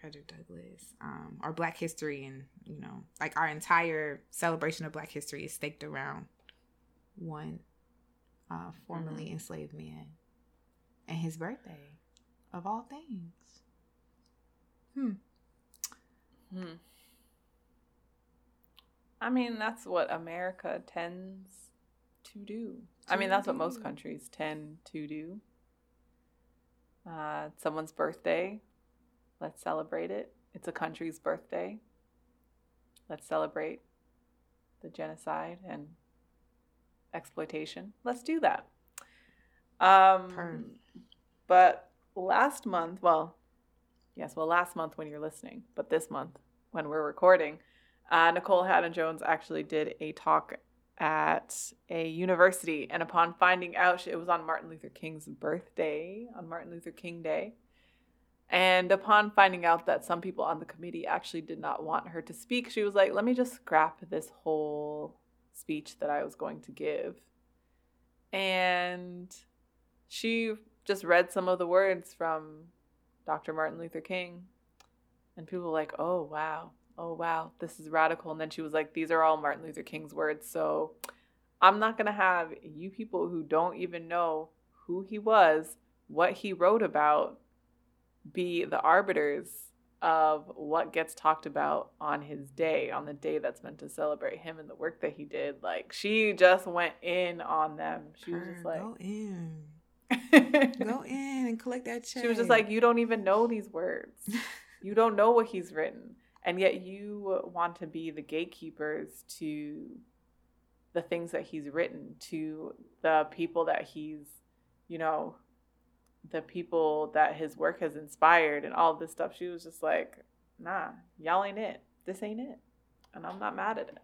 Frederick Douglass um, or Black history, and you know, like our entire celebration of Black history is staked around one uh, formerly mm-hmm. enslaved man and his birthday, of all things. Hmm. Hmm. I mean, that's what America tends to do. I mean, that's what most countries tend to do. Uh, someone's birthday. Let's celebrate it. It's a country's birthday. Let's celebrate the genocide and exploitation. Let's do that. Um, but last month, well, yes, well, last month when you're listening, but this month when we're recording, uh, Nikole Hannah Jones actually did a talk at a university. And upon finding out it was on Martin Luther King's birthday, on Martin Luther King Day, and upon finding out that some people on the committee actually did not want her to speak, she was like, let me just scrap this whole speech that I was going to give. And she just read some of the words from Dr. Martin Luther King. And people were like, oh, wow, oh, wow, this is radical. And then she was like, these are all Martin Luther King's words. So I'm not going to have you people who don't even know who he was, what he wrote about, be the arbiters of what gets talked about on his day, on the day that's meant to celebrate him and the work that he did. Like she just went in on them. She was just like, go in. go in and collect that check. She was just like, you don't even know these words. you don't know what he's written. And yet you want to be the gatekeepers to the things that he's written, to the people that he's, you know, the people that his work has inspired and all this stuff. She was just like, nah, y'all ain't it. This ain't it. And I'm not mad at it.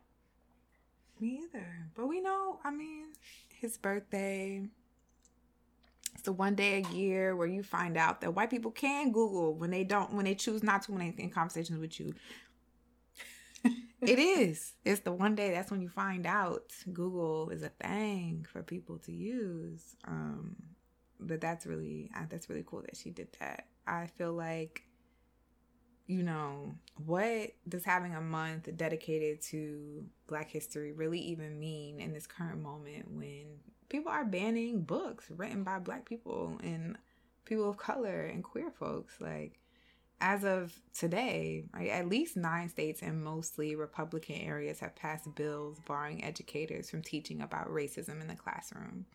Me either. But we know, I mean, his birthday. It's the one day a year where you find out that white people can Google when they don't, when they choose not to, when they in conversations with you. it is. It's the one day that's when you find out Google is a thing for people to use. Um, but that's really uh, that's really cool that she did that. I feel like you know, what does having a month dedicated to Black history really even mean in this current moment when people are banning books written by Black people and people of color and queer folks? Like, as of today, right, at least nine states and mostly Republican areas have passed bills barring educators from teaching about racism in the classroom.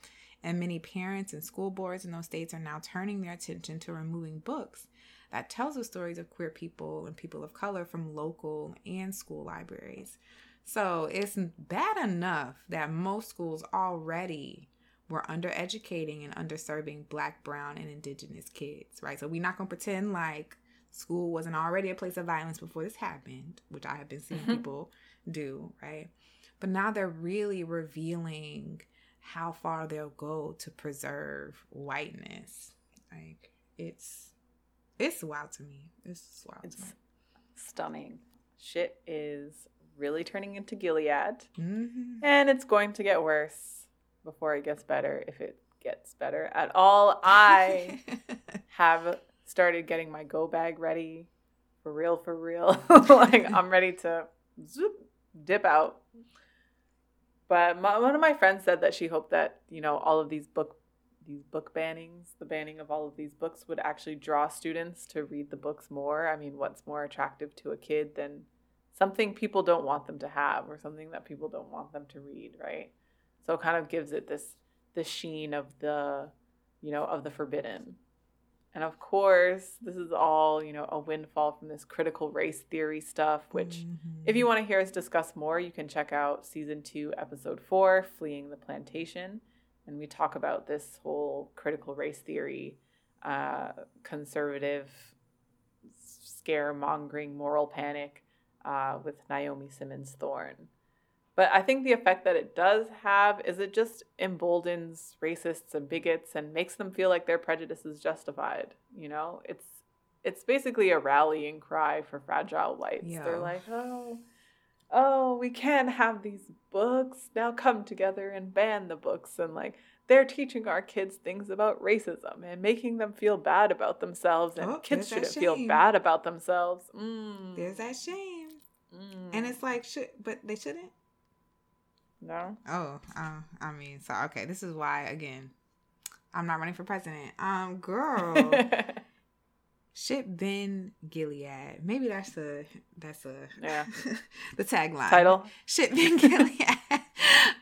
And many parents and school boards in those states are now turning their attention to removing books that tells the stories of queer people and people of color from local and school libraries. So it's bad enough that most schools already were undereducating and underserving black, brown, and indigenous kids, right? So we're not gonna pretend like school wasn't already a place of violence before this happened, which I have been seeing mm-hmm. people do, right? But now they're really revealing how far they'll go to preserve whiteness. Like it's it's wild to me. It's wild it's Stunning. Shit is really turning into Gilead. Mm-hmm. And it's going to get worse before it gets better, if it gets better at all. I have started getting my go bag ready for real, for real. like I'm ready to zoop, dip out but my, one of my friends said that she hoped that you know all of these book these book bannings, the banning of all of these books, would actually draw students to read the books more. I mean, what's more attractive to a kid than something people don't want them to have or something that people don't want them to read, right? So it kind of gives it this the sheen of the you know of the forbidden and of course, this is all, you know, a windfall from this critical race theory stuff, which, mm-hmm. if you want to hear us discuss more, you can check out season two, episode four, Fleeing the Plantation. And we talk about this whole critical race theory, uh, conservative, scaremongering moral panic uh, with Naomi Simmons Thorne. But I think the effect that it does have is it just emboldens racists and bigots and makes them feel like their prejudice is justified. You know, it's it's basically a rallying cry for fragile whites. Yeah. They're like, oh, oh, we can't have these books. Now come together and ban the books. And like, they're teaching our kids things about racism and making them feel bad about themselves. And oh, kids shouldn't feel bad about themselves. Mm. There's that shame. Mm. And it's like, should, but they shouldn't. No. Oh, uh, I mean, so okay, this is why again, I'm not running for president. Um, girl, shit, Ben Gilead. Maybe that's the that's a yeah the tagline title. Shit, Ben Gilead.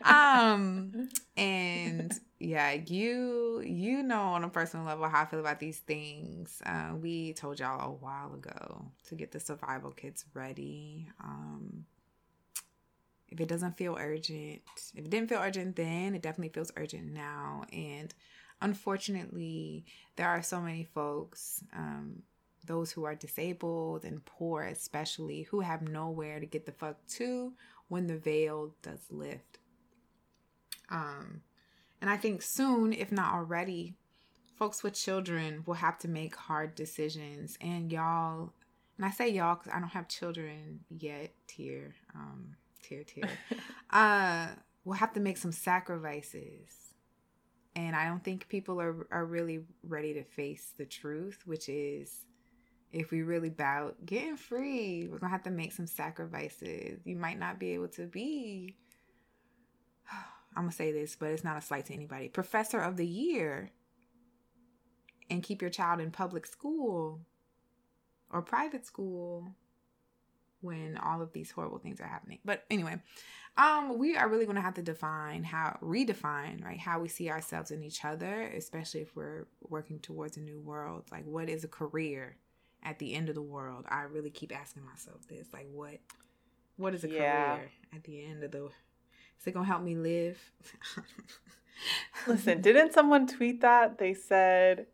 Um, and yeah, you you know on a personal level how I feel about these things. Uh, we told y'all a while ago to get the survival kits ready. Um, if it doesn't feel urgent, if it didn't feel urgent then, it definitely feels urgent now. And unfortunately, there are so many folks, um, those who are disabled and poor especially, who have nowhere to get the fuck to when the veil does lift. Um, and I think soon, if not already, folks with children will have to make hard decisions. And y'all, and I say y'all because I don't have children yet here. Um, tier tier. uh, we'll have to make some sacrifices. And I don't think people are, are really ready to face the truth, which is if we really about getting free, we're gonna have to make some sacrifices. You might not be able to be I'm gonna say this, but it's not a slight to anybody. Professor of the year and keep your child in public school or private school when all of these horrible things are happening. But anyway, um, we are really going to have to define how redefine right how we see ourselves in each other, especially if we're working towards a new world. Like, what is a career at the end of the world? I really keep asking myself this. Like, what what is a yeah. career at the end of the? Is it gonna help me live? Listen, didn't someone tweet that? They said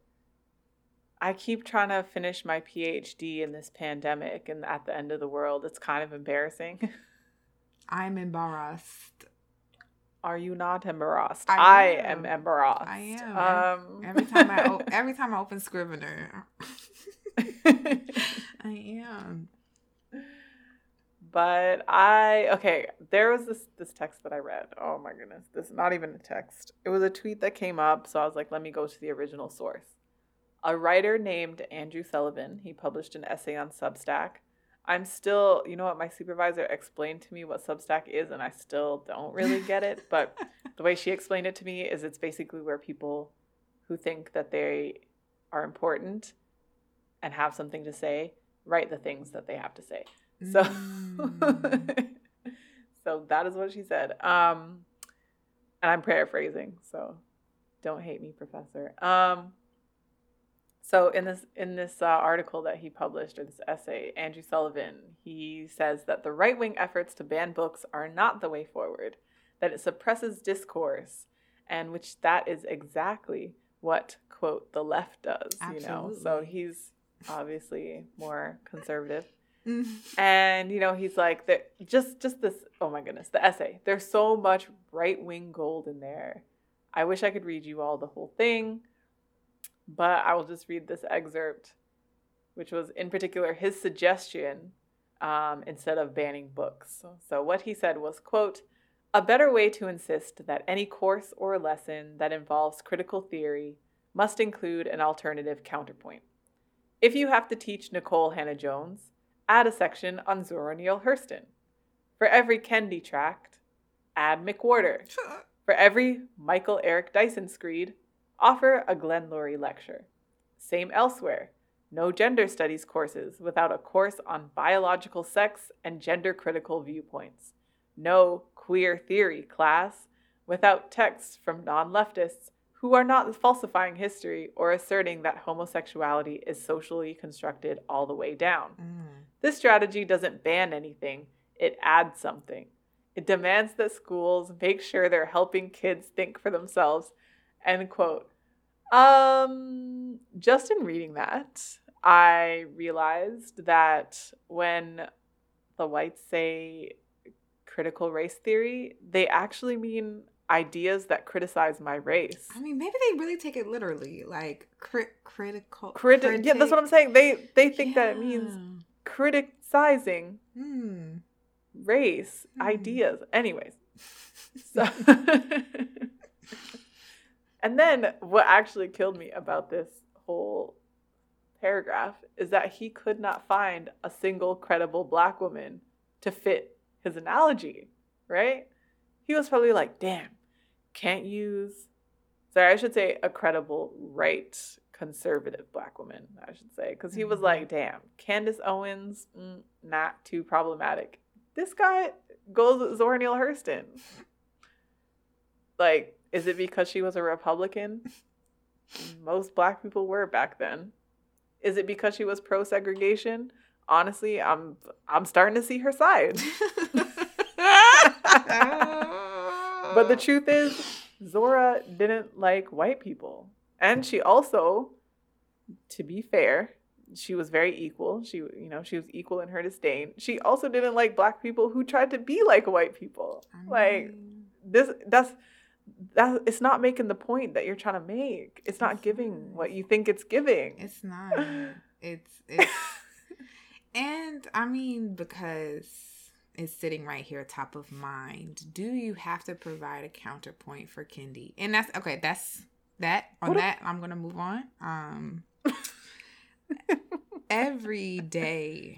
I keep trying to finish my PhD in this pandemic and at the end of the world. It's kind of embarrassing. I'm embarrassed. Are you not embarrassed? I, am. I am embarrassed. I am. Um, every time I every time I open Scrivener, I am. But I okay, there was this this text that I read. Oh my goodness, this is not even a text. It was a tweet that came up, so I was like, let me go to the original source a writer named Andrew Sullivan. He published an essay on Substack. I'm still, you know what, my supervisor explained to me what Substack is, and I still don't really get it. But the way she explained it to me is it's basically where people who think that they are important and have something to say write the things that they have to say. So, mm. so that is what she said. Um, and I'm paraphrasing, so don't hate me, professor. Um, so in this in this uh, article that he published or this essay, Andrew Sullivan, he says that the right-wing efforts to ban books are not the way forward, that it suppresses discourse, and which that is exactly what quote the left does, Absolutely. you know. So he's obviously more conservative. And you know he's like just just this oh my goodness the essay there's so much right wing gold in there i wish i could read you all the whole thing but I will just read this excerpt, which was in particular his suggestion um, instead of banning books. So what he said was, quote, a better way to insist that any course or lesson that involves critical theory must include an alternative counterpoint. If you have to teach Nikole Hannah-Jones, add a section on Zora Neale Hurston. For every Kendi tract, add McWhorter. For every Michael Eric Dyson screed, Offer a Glenn Loury lecture. Same elsewhere. No gender studies courses without a course on biological sex and gender critical viewpoints. No queer theory class without texts from non leftists who are not falsifying history or asserting that homosexuality is socially constructed all the way down. Mm. This strategy doesn't ban anything, it adds something. It demands that schools make sure they're helping kids think for themselves End quote. Um, just in reading that, I realized that when the whites say critical race theory, they actually mean ideas that criticize my race. I mean, maybe they really take it literally, like cri- critical. Criti- critic- yeah, that's what I'm saying. They they think yeah. that it means criticizing mm. race mm. ideas. Anyways, so And then what actually killed me about this whole paragraph is that he could not find a single credible black woman to fit his analogy, right? He was probably like, damn, can't use, sorry, I should say a credible right conservative black woman, I should say. Because he was mm-hmm. like, damn, Candace Owens, mm, not too problematic. This guy goes Zora Neale Hurston. Like, is it because she was a Republican? Most black people were back then. Is it because she was pro segregation? Honestly, I'm I'm starting to see her side. but the truth is, Zora didn't like white people. And she also, to be fair, she was very equal. She, you know, she was equal in her disdain. She also didn't like black people who tried to be like white people. Like this that's that it's not making the point that you're trying to make. It's not giving what you think it's giving. It's not. It's it's and I mean because it's sitting right here top of mind. Do you have to provide a counterpoint for Kendi? And that's okay, that's that on what that I'm gonna move on. Um every day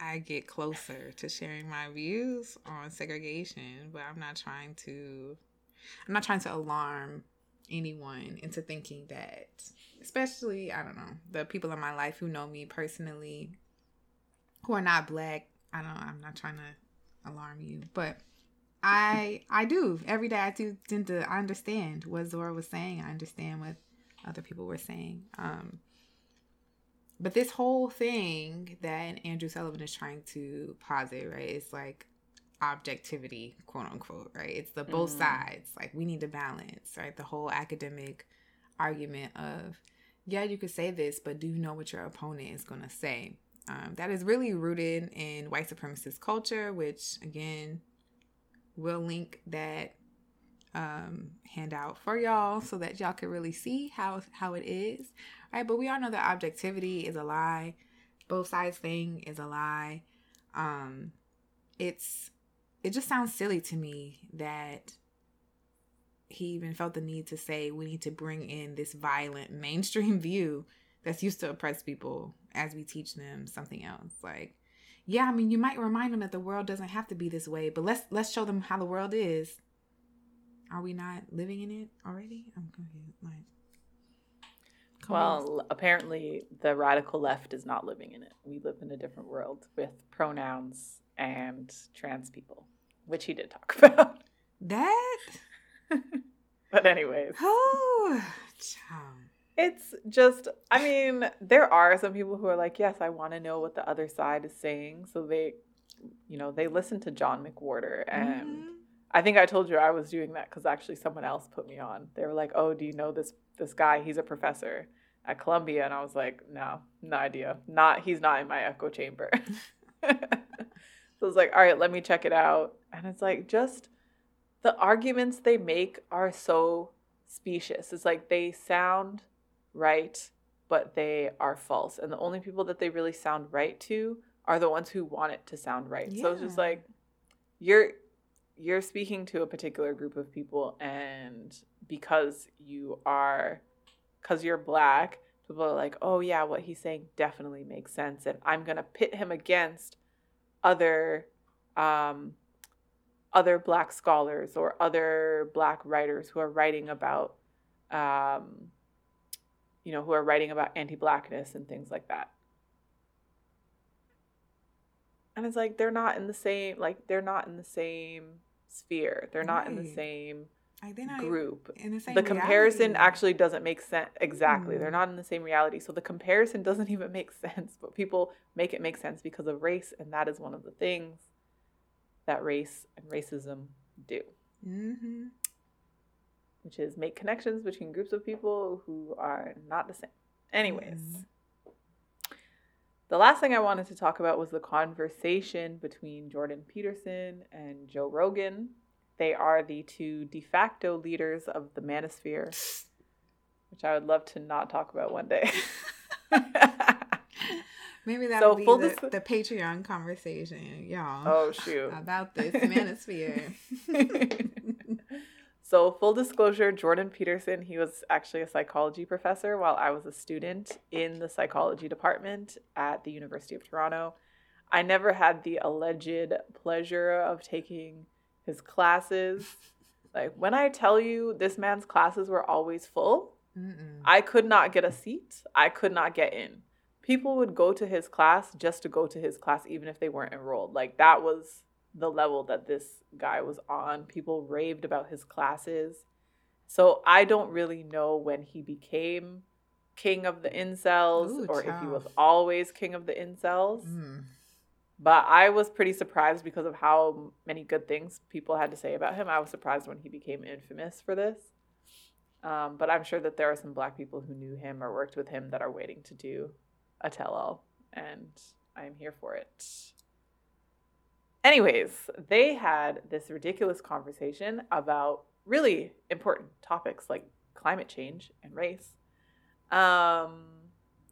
I get closer to sharing my views on segregation, but I'm not trying to I'm not trying to alarm anyone into thinking that especially I don't know, the people in my life who know me personally who are not black. I don't I'm not trying to alarm you, but I I do. Every day I do tend to understand what Zora was saying. I understand what other people were saying. Um but this whole thing that Andrew Sullivan is trying to posit, right? It's like objectivity, quote unquote, right? It's the both mm. sides. Like we need to balance, right? The whole academic argument of, yeah, you could say this, but do you know what your opponent is going to say? Um, that is really rooted in white supremacist culture, which again, we'll link that um, handout for y'all so that y'all can really see how how it is, right? But we all know that objectivity is a lie. Both sides thing is a lie. Um, it's it just sounds silly to me that he even felt the need to say we need to bring in this violent mainstream view that's used to oppress people as we teach them something else like yeah i mean you might remind them that the world doesn't have to be this way but let's let's show them how the world is are we not living in it already i'm confused like well, on. apparently the radical left is not living in it. We live in a different world with pronouns and trans people, which he did talk about. That? but anyways. Oh, it's just, I mean, there are some people who are like, yes, I want to know what the other side is saying. So they, you know, they listen to John McWhorter. And mm-hmm. I think I told you I was doing that because actually someone else put me on. They were like, oh, do you know this this guy? He's a professor at Columbia. And I was like, no, no idea. Not, he's not in my echo chamber. so I was like, all right, let me check it out. And it's like, just the arguments they make are so specious. It's like they sound right, but they are false. And the only people that they really sound right to are the ones who want it to sound right. Yeah. So it's just like you're you're speaking to a particular group of people and because you are because you're black, people are like, oh yeah, what he's saying definitely makes sense. And I'm gonna pit him against other um other black scholars or other black writers who are writing about um, you know, who are writing about anti-blackness and things like that. And it's like they're not in the same like they're not in the same sphere. They're not right. in the same like they're not group. In the, same the comparison actually doesn't make sense exactly. Mm. They're not in the same reality. So the comparison doesn't even make sense, but people make it make sense because of race and that is one of the things that race and racism do. Mm-hmm which is make connections between groups of people who are not the same. Anyways, mm. the last thing I wanted to talk about was the conversation between Jordan Peterson and Joe Rogan. They are the two de facto leaders of the manosphere, which I would love to not talk about one day. Maybe that'll so be the, dis- the Patreon conversation, y'all. Oh shoot! About this manosphere. So, full disclosure Jordan Peterson, he was actually a psychology professor while I was a student in the psychology department at the University of Toronto. I never had the alleged pleasure of taking his classes. Like, when I tell you this man's classes were always full, Mm-mm. I could not get a seat, I could not get in. People would go to his class just to go to his class, even if they weren't enrolled. Like, that was the level that this guy was on. People raved about his classes. So I don't really know when he became king of the incels Ooh, or if he was always king of the incels. Mm. But I was pretty surprised because of how many good things people had to say about him. I was surprised when he became infamous for this. Um, but I'm sure that there are some black people who knew him or worked with him that are waiting to do a tell all, and I am here for it. Anyways, they had this ridiculous conversation about really important topics like climate change and race. Um,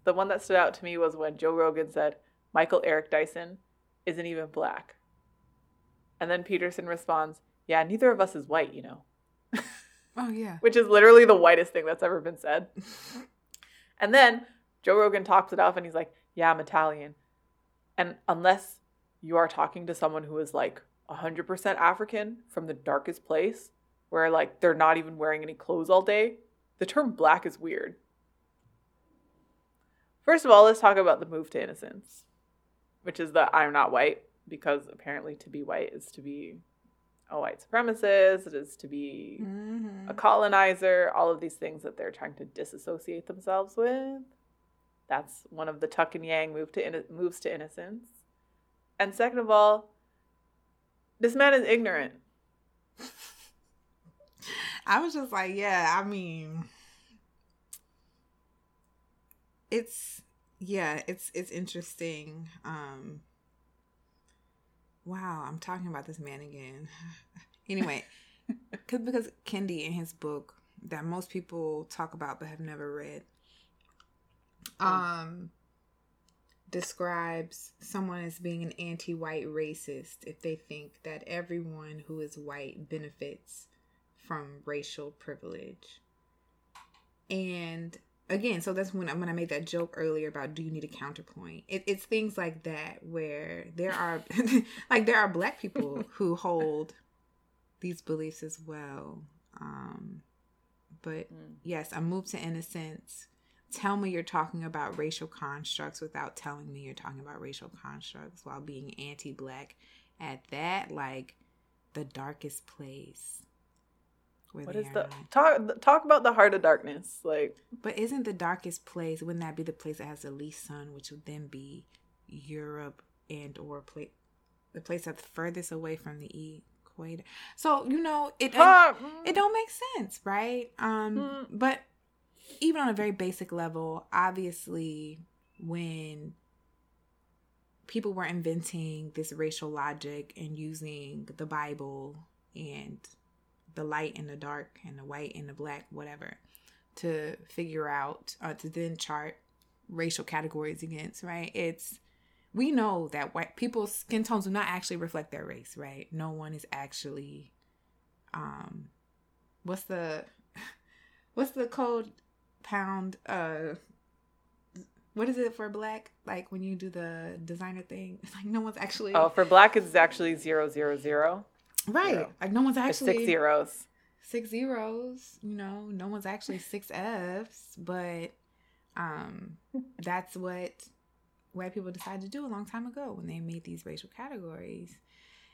the one that stood out to me was when Joe Rogan said, Michael Eric Dyson isn't even black. And then Peterson responds, Yeah, neither of us is white, you know, Oh yeah. which is literally the whitest thing that's ever been said. And then Joe Rogan tops it off and he's like, Yeah, I'm Italian. And unless you are talking to someone who is like 100% African from the darkest place, where like they're not even wearing any clothes all day, the term black is weird. First of all, let's talk about the move to innocence, which is that I'm not white, because apparently to be white is to be a white supremacist, it is to be Mhm. a colonizer, all of these things that they're trying to disassociate themselves with. That's one of the tuck and yang move to inno- moves to innocence. And second of all, this man is ignorant. I was just like, yeah, I mean it's yeah, it's it's interesting. Um Wow, I'm talking about this man again. Anyway, cause, because Kendi in his book that most people talk about but have never read um describes someone as being an anti-white racist if they think that everyone who is white benefits from racial privilege. And again, so that's when I, when I made that joke earlier about do you need a counterpoint? It, it's things like that where there are like there are black people who hold these beliefs as well. Um, but Mm. yes, I moved to innocence. Tell me you're talking about racial constructs without telling me you're talking about racial constructs while being anti-black at that like the darkest place. where What is the not. talk? Talk about the heart of darkness. Like But isn't the darkest place? Wouldn't that be the place that has the least sun, which would then be Europe and or place the place that's furthest away from the equator? So you know it. Ah, it don't make sense, right? Um, Mm. but even on a very basic level, obviously, when people were inventing this racial logic and using the Bible and the light and the dark and the white and the black, whatever, to figure out uh, to then chart racial categories against, right? It's we know that white people's skin tones do not actually reflect their race, right? No one is actually um what's the what's the code pound uh what is it for black like when you do the designer thing it's like no one's actually oh, for black it's actually zero zero zero. right zero. like no one's actually six zeros. six zeros you know no one's actually six f's but um that's what white people decided to do a long time ago when they made these racial categories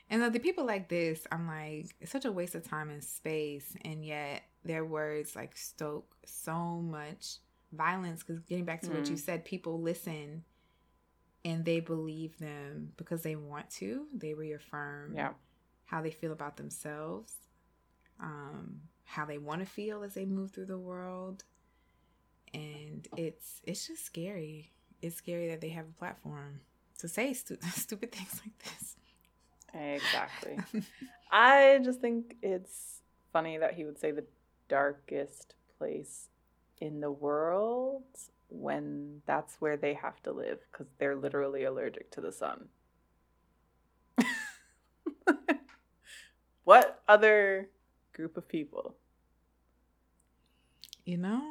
and the people like this i'm like it's such a waste of time and space and yet their words like stoke so much violence because getting back to what you Mm. said people listen and they believe them because they want to they reaffirm Yeah. how they feel about themselves, um, how they want to feel as they move through the world, and it's it's just scary. It's scary that they have a platform to say stu- stupid things like this. Exactly. I just think it's funny that he would say the darkest place in the world when that's where they have to live because they're literally allergic to the sun. what other group of people you know,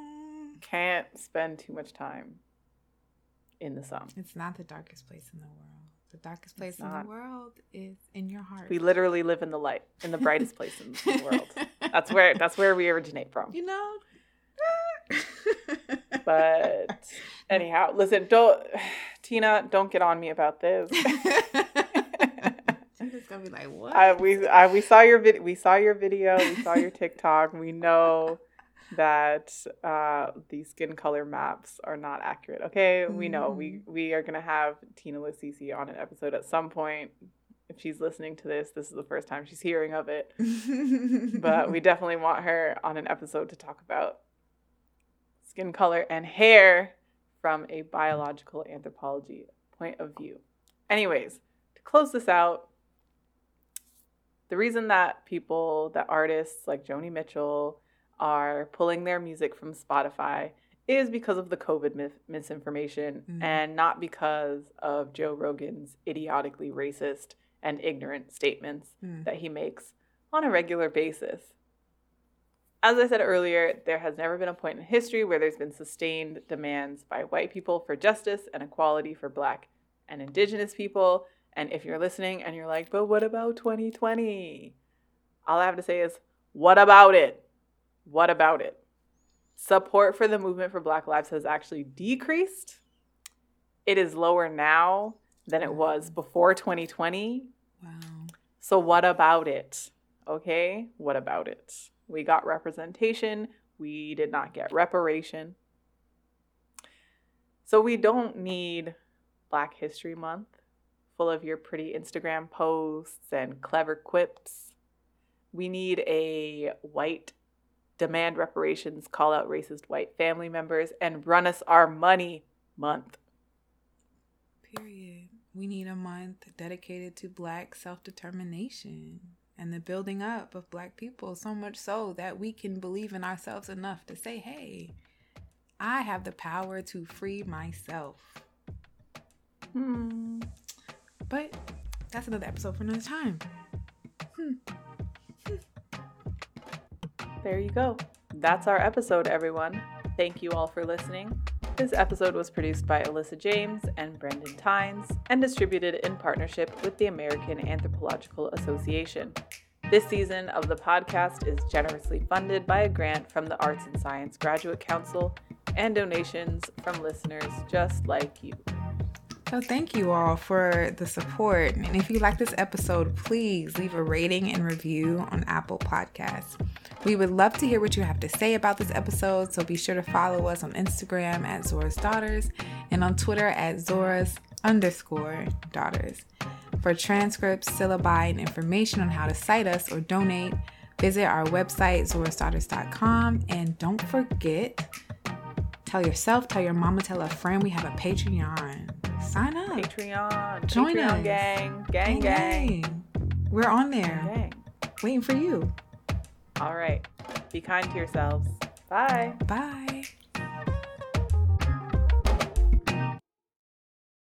can't spend too much time in the sun? it's not the darkest place in the world. The darkest place in the world is in your heart. We literally live in the light, in the brightest place in the world. That's where that's where we originate from. you know. But anyhow, listen, don't Tina, don't get on me about this. It's gonna be like what? I, we I, we saw your vid- we saw your video, we saw your TikTok. We know that uh, the skin color maps are not accurate. Okay, we know we Mm-hmm. we are gonna have Tina Lasisi on an episode at some point. If she's listening to this, this is the first time she's hearing of it. But we definitely want her on an episode to talk about skin color and hair from a biological anthropology point of view. Anyways, to close this out, the reason that people, that artists like Joni Mitchell are pulling their music from Spotify is because of the COVID myth- misinformation Mhm. and not because of Joe Rogan's idiotically racist and ignorant statements Mm. that he makes on a regular basis. As I said earlier, there has never been a point in history where there's been sustained demands by white people for justice and equality for black and indigenous people. And if you're listening and you're like, but what about 2020? All I have to say is, what about it? What about it? Support for the movement for Black Lives has actually decreased. It is lower now than it was before 2020. wow. So, what about it? Okay, what about it? We got representation, we did not get reparation. So, we don't need Black History Month full of your pretty Instagram posts and clever quips. We need a white demand reparations, call out racist white family members, and run us our money month. Period. We need a month dedicated to Black self determination and the building up of Black people, so much so that we can believe in ourselves enough to say, hey, I have the power to free myself. Hmm. But that's another episode for another time. There you go. That's our episode, everyone. Thank you all for listening. This episode was produced by Alyssa James and Brendane Tynes and distributed in partnership with the American Anthropological Association. This season of the podcast is generously funded by a grant from the Arts and Science Graduate Council and donations from listeners just like you. So, thank you all for the support. And if you like this episode, please leave a rating and review on Apple Podcasts. We would love to hear what you have to say about this episode, so be sure to follow us on Instagram at Zora's Daughters and on Twitter at Zora's underscore daughters. For transcripts, syllabi, and information on how to cite us or donate, visit our website, zorasdaughters.com. And don't forget, tell yourself, tell your mama, tell a friend we have a Patreon. Sign up. Patreon, Join Patreon us. gang, gang, gang, gang. We're on there gang. waiting for you. All right. Be kind to yourselves. Bye. Bye.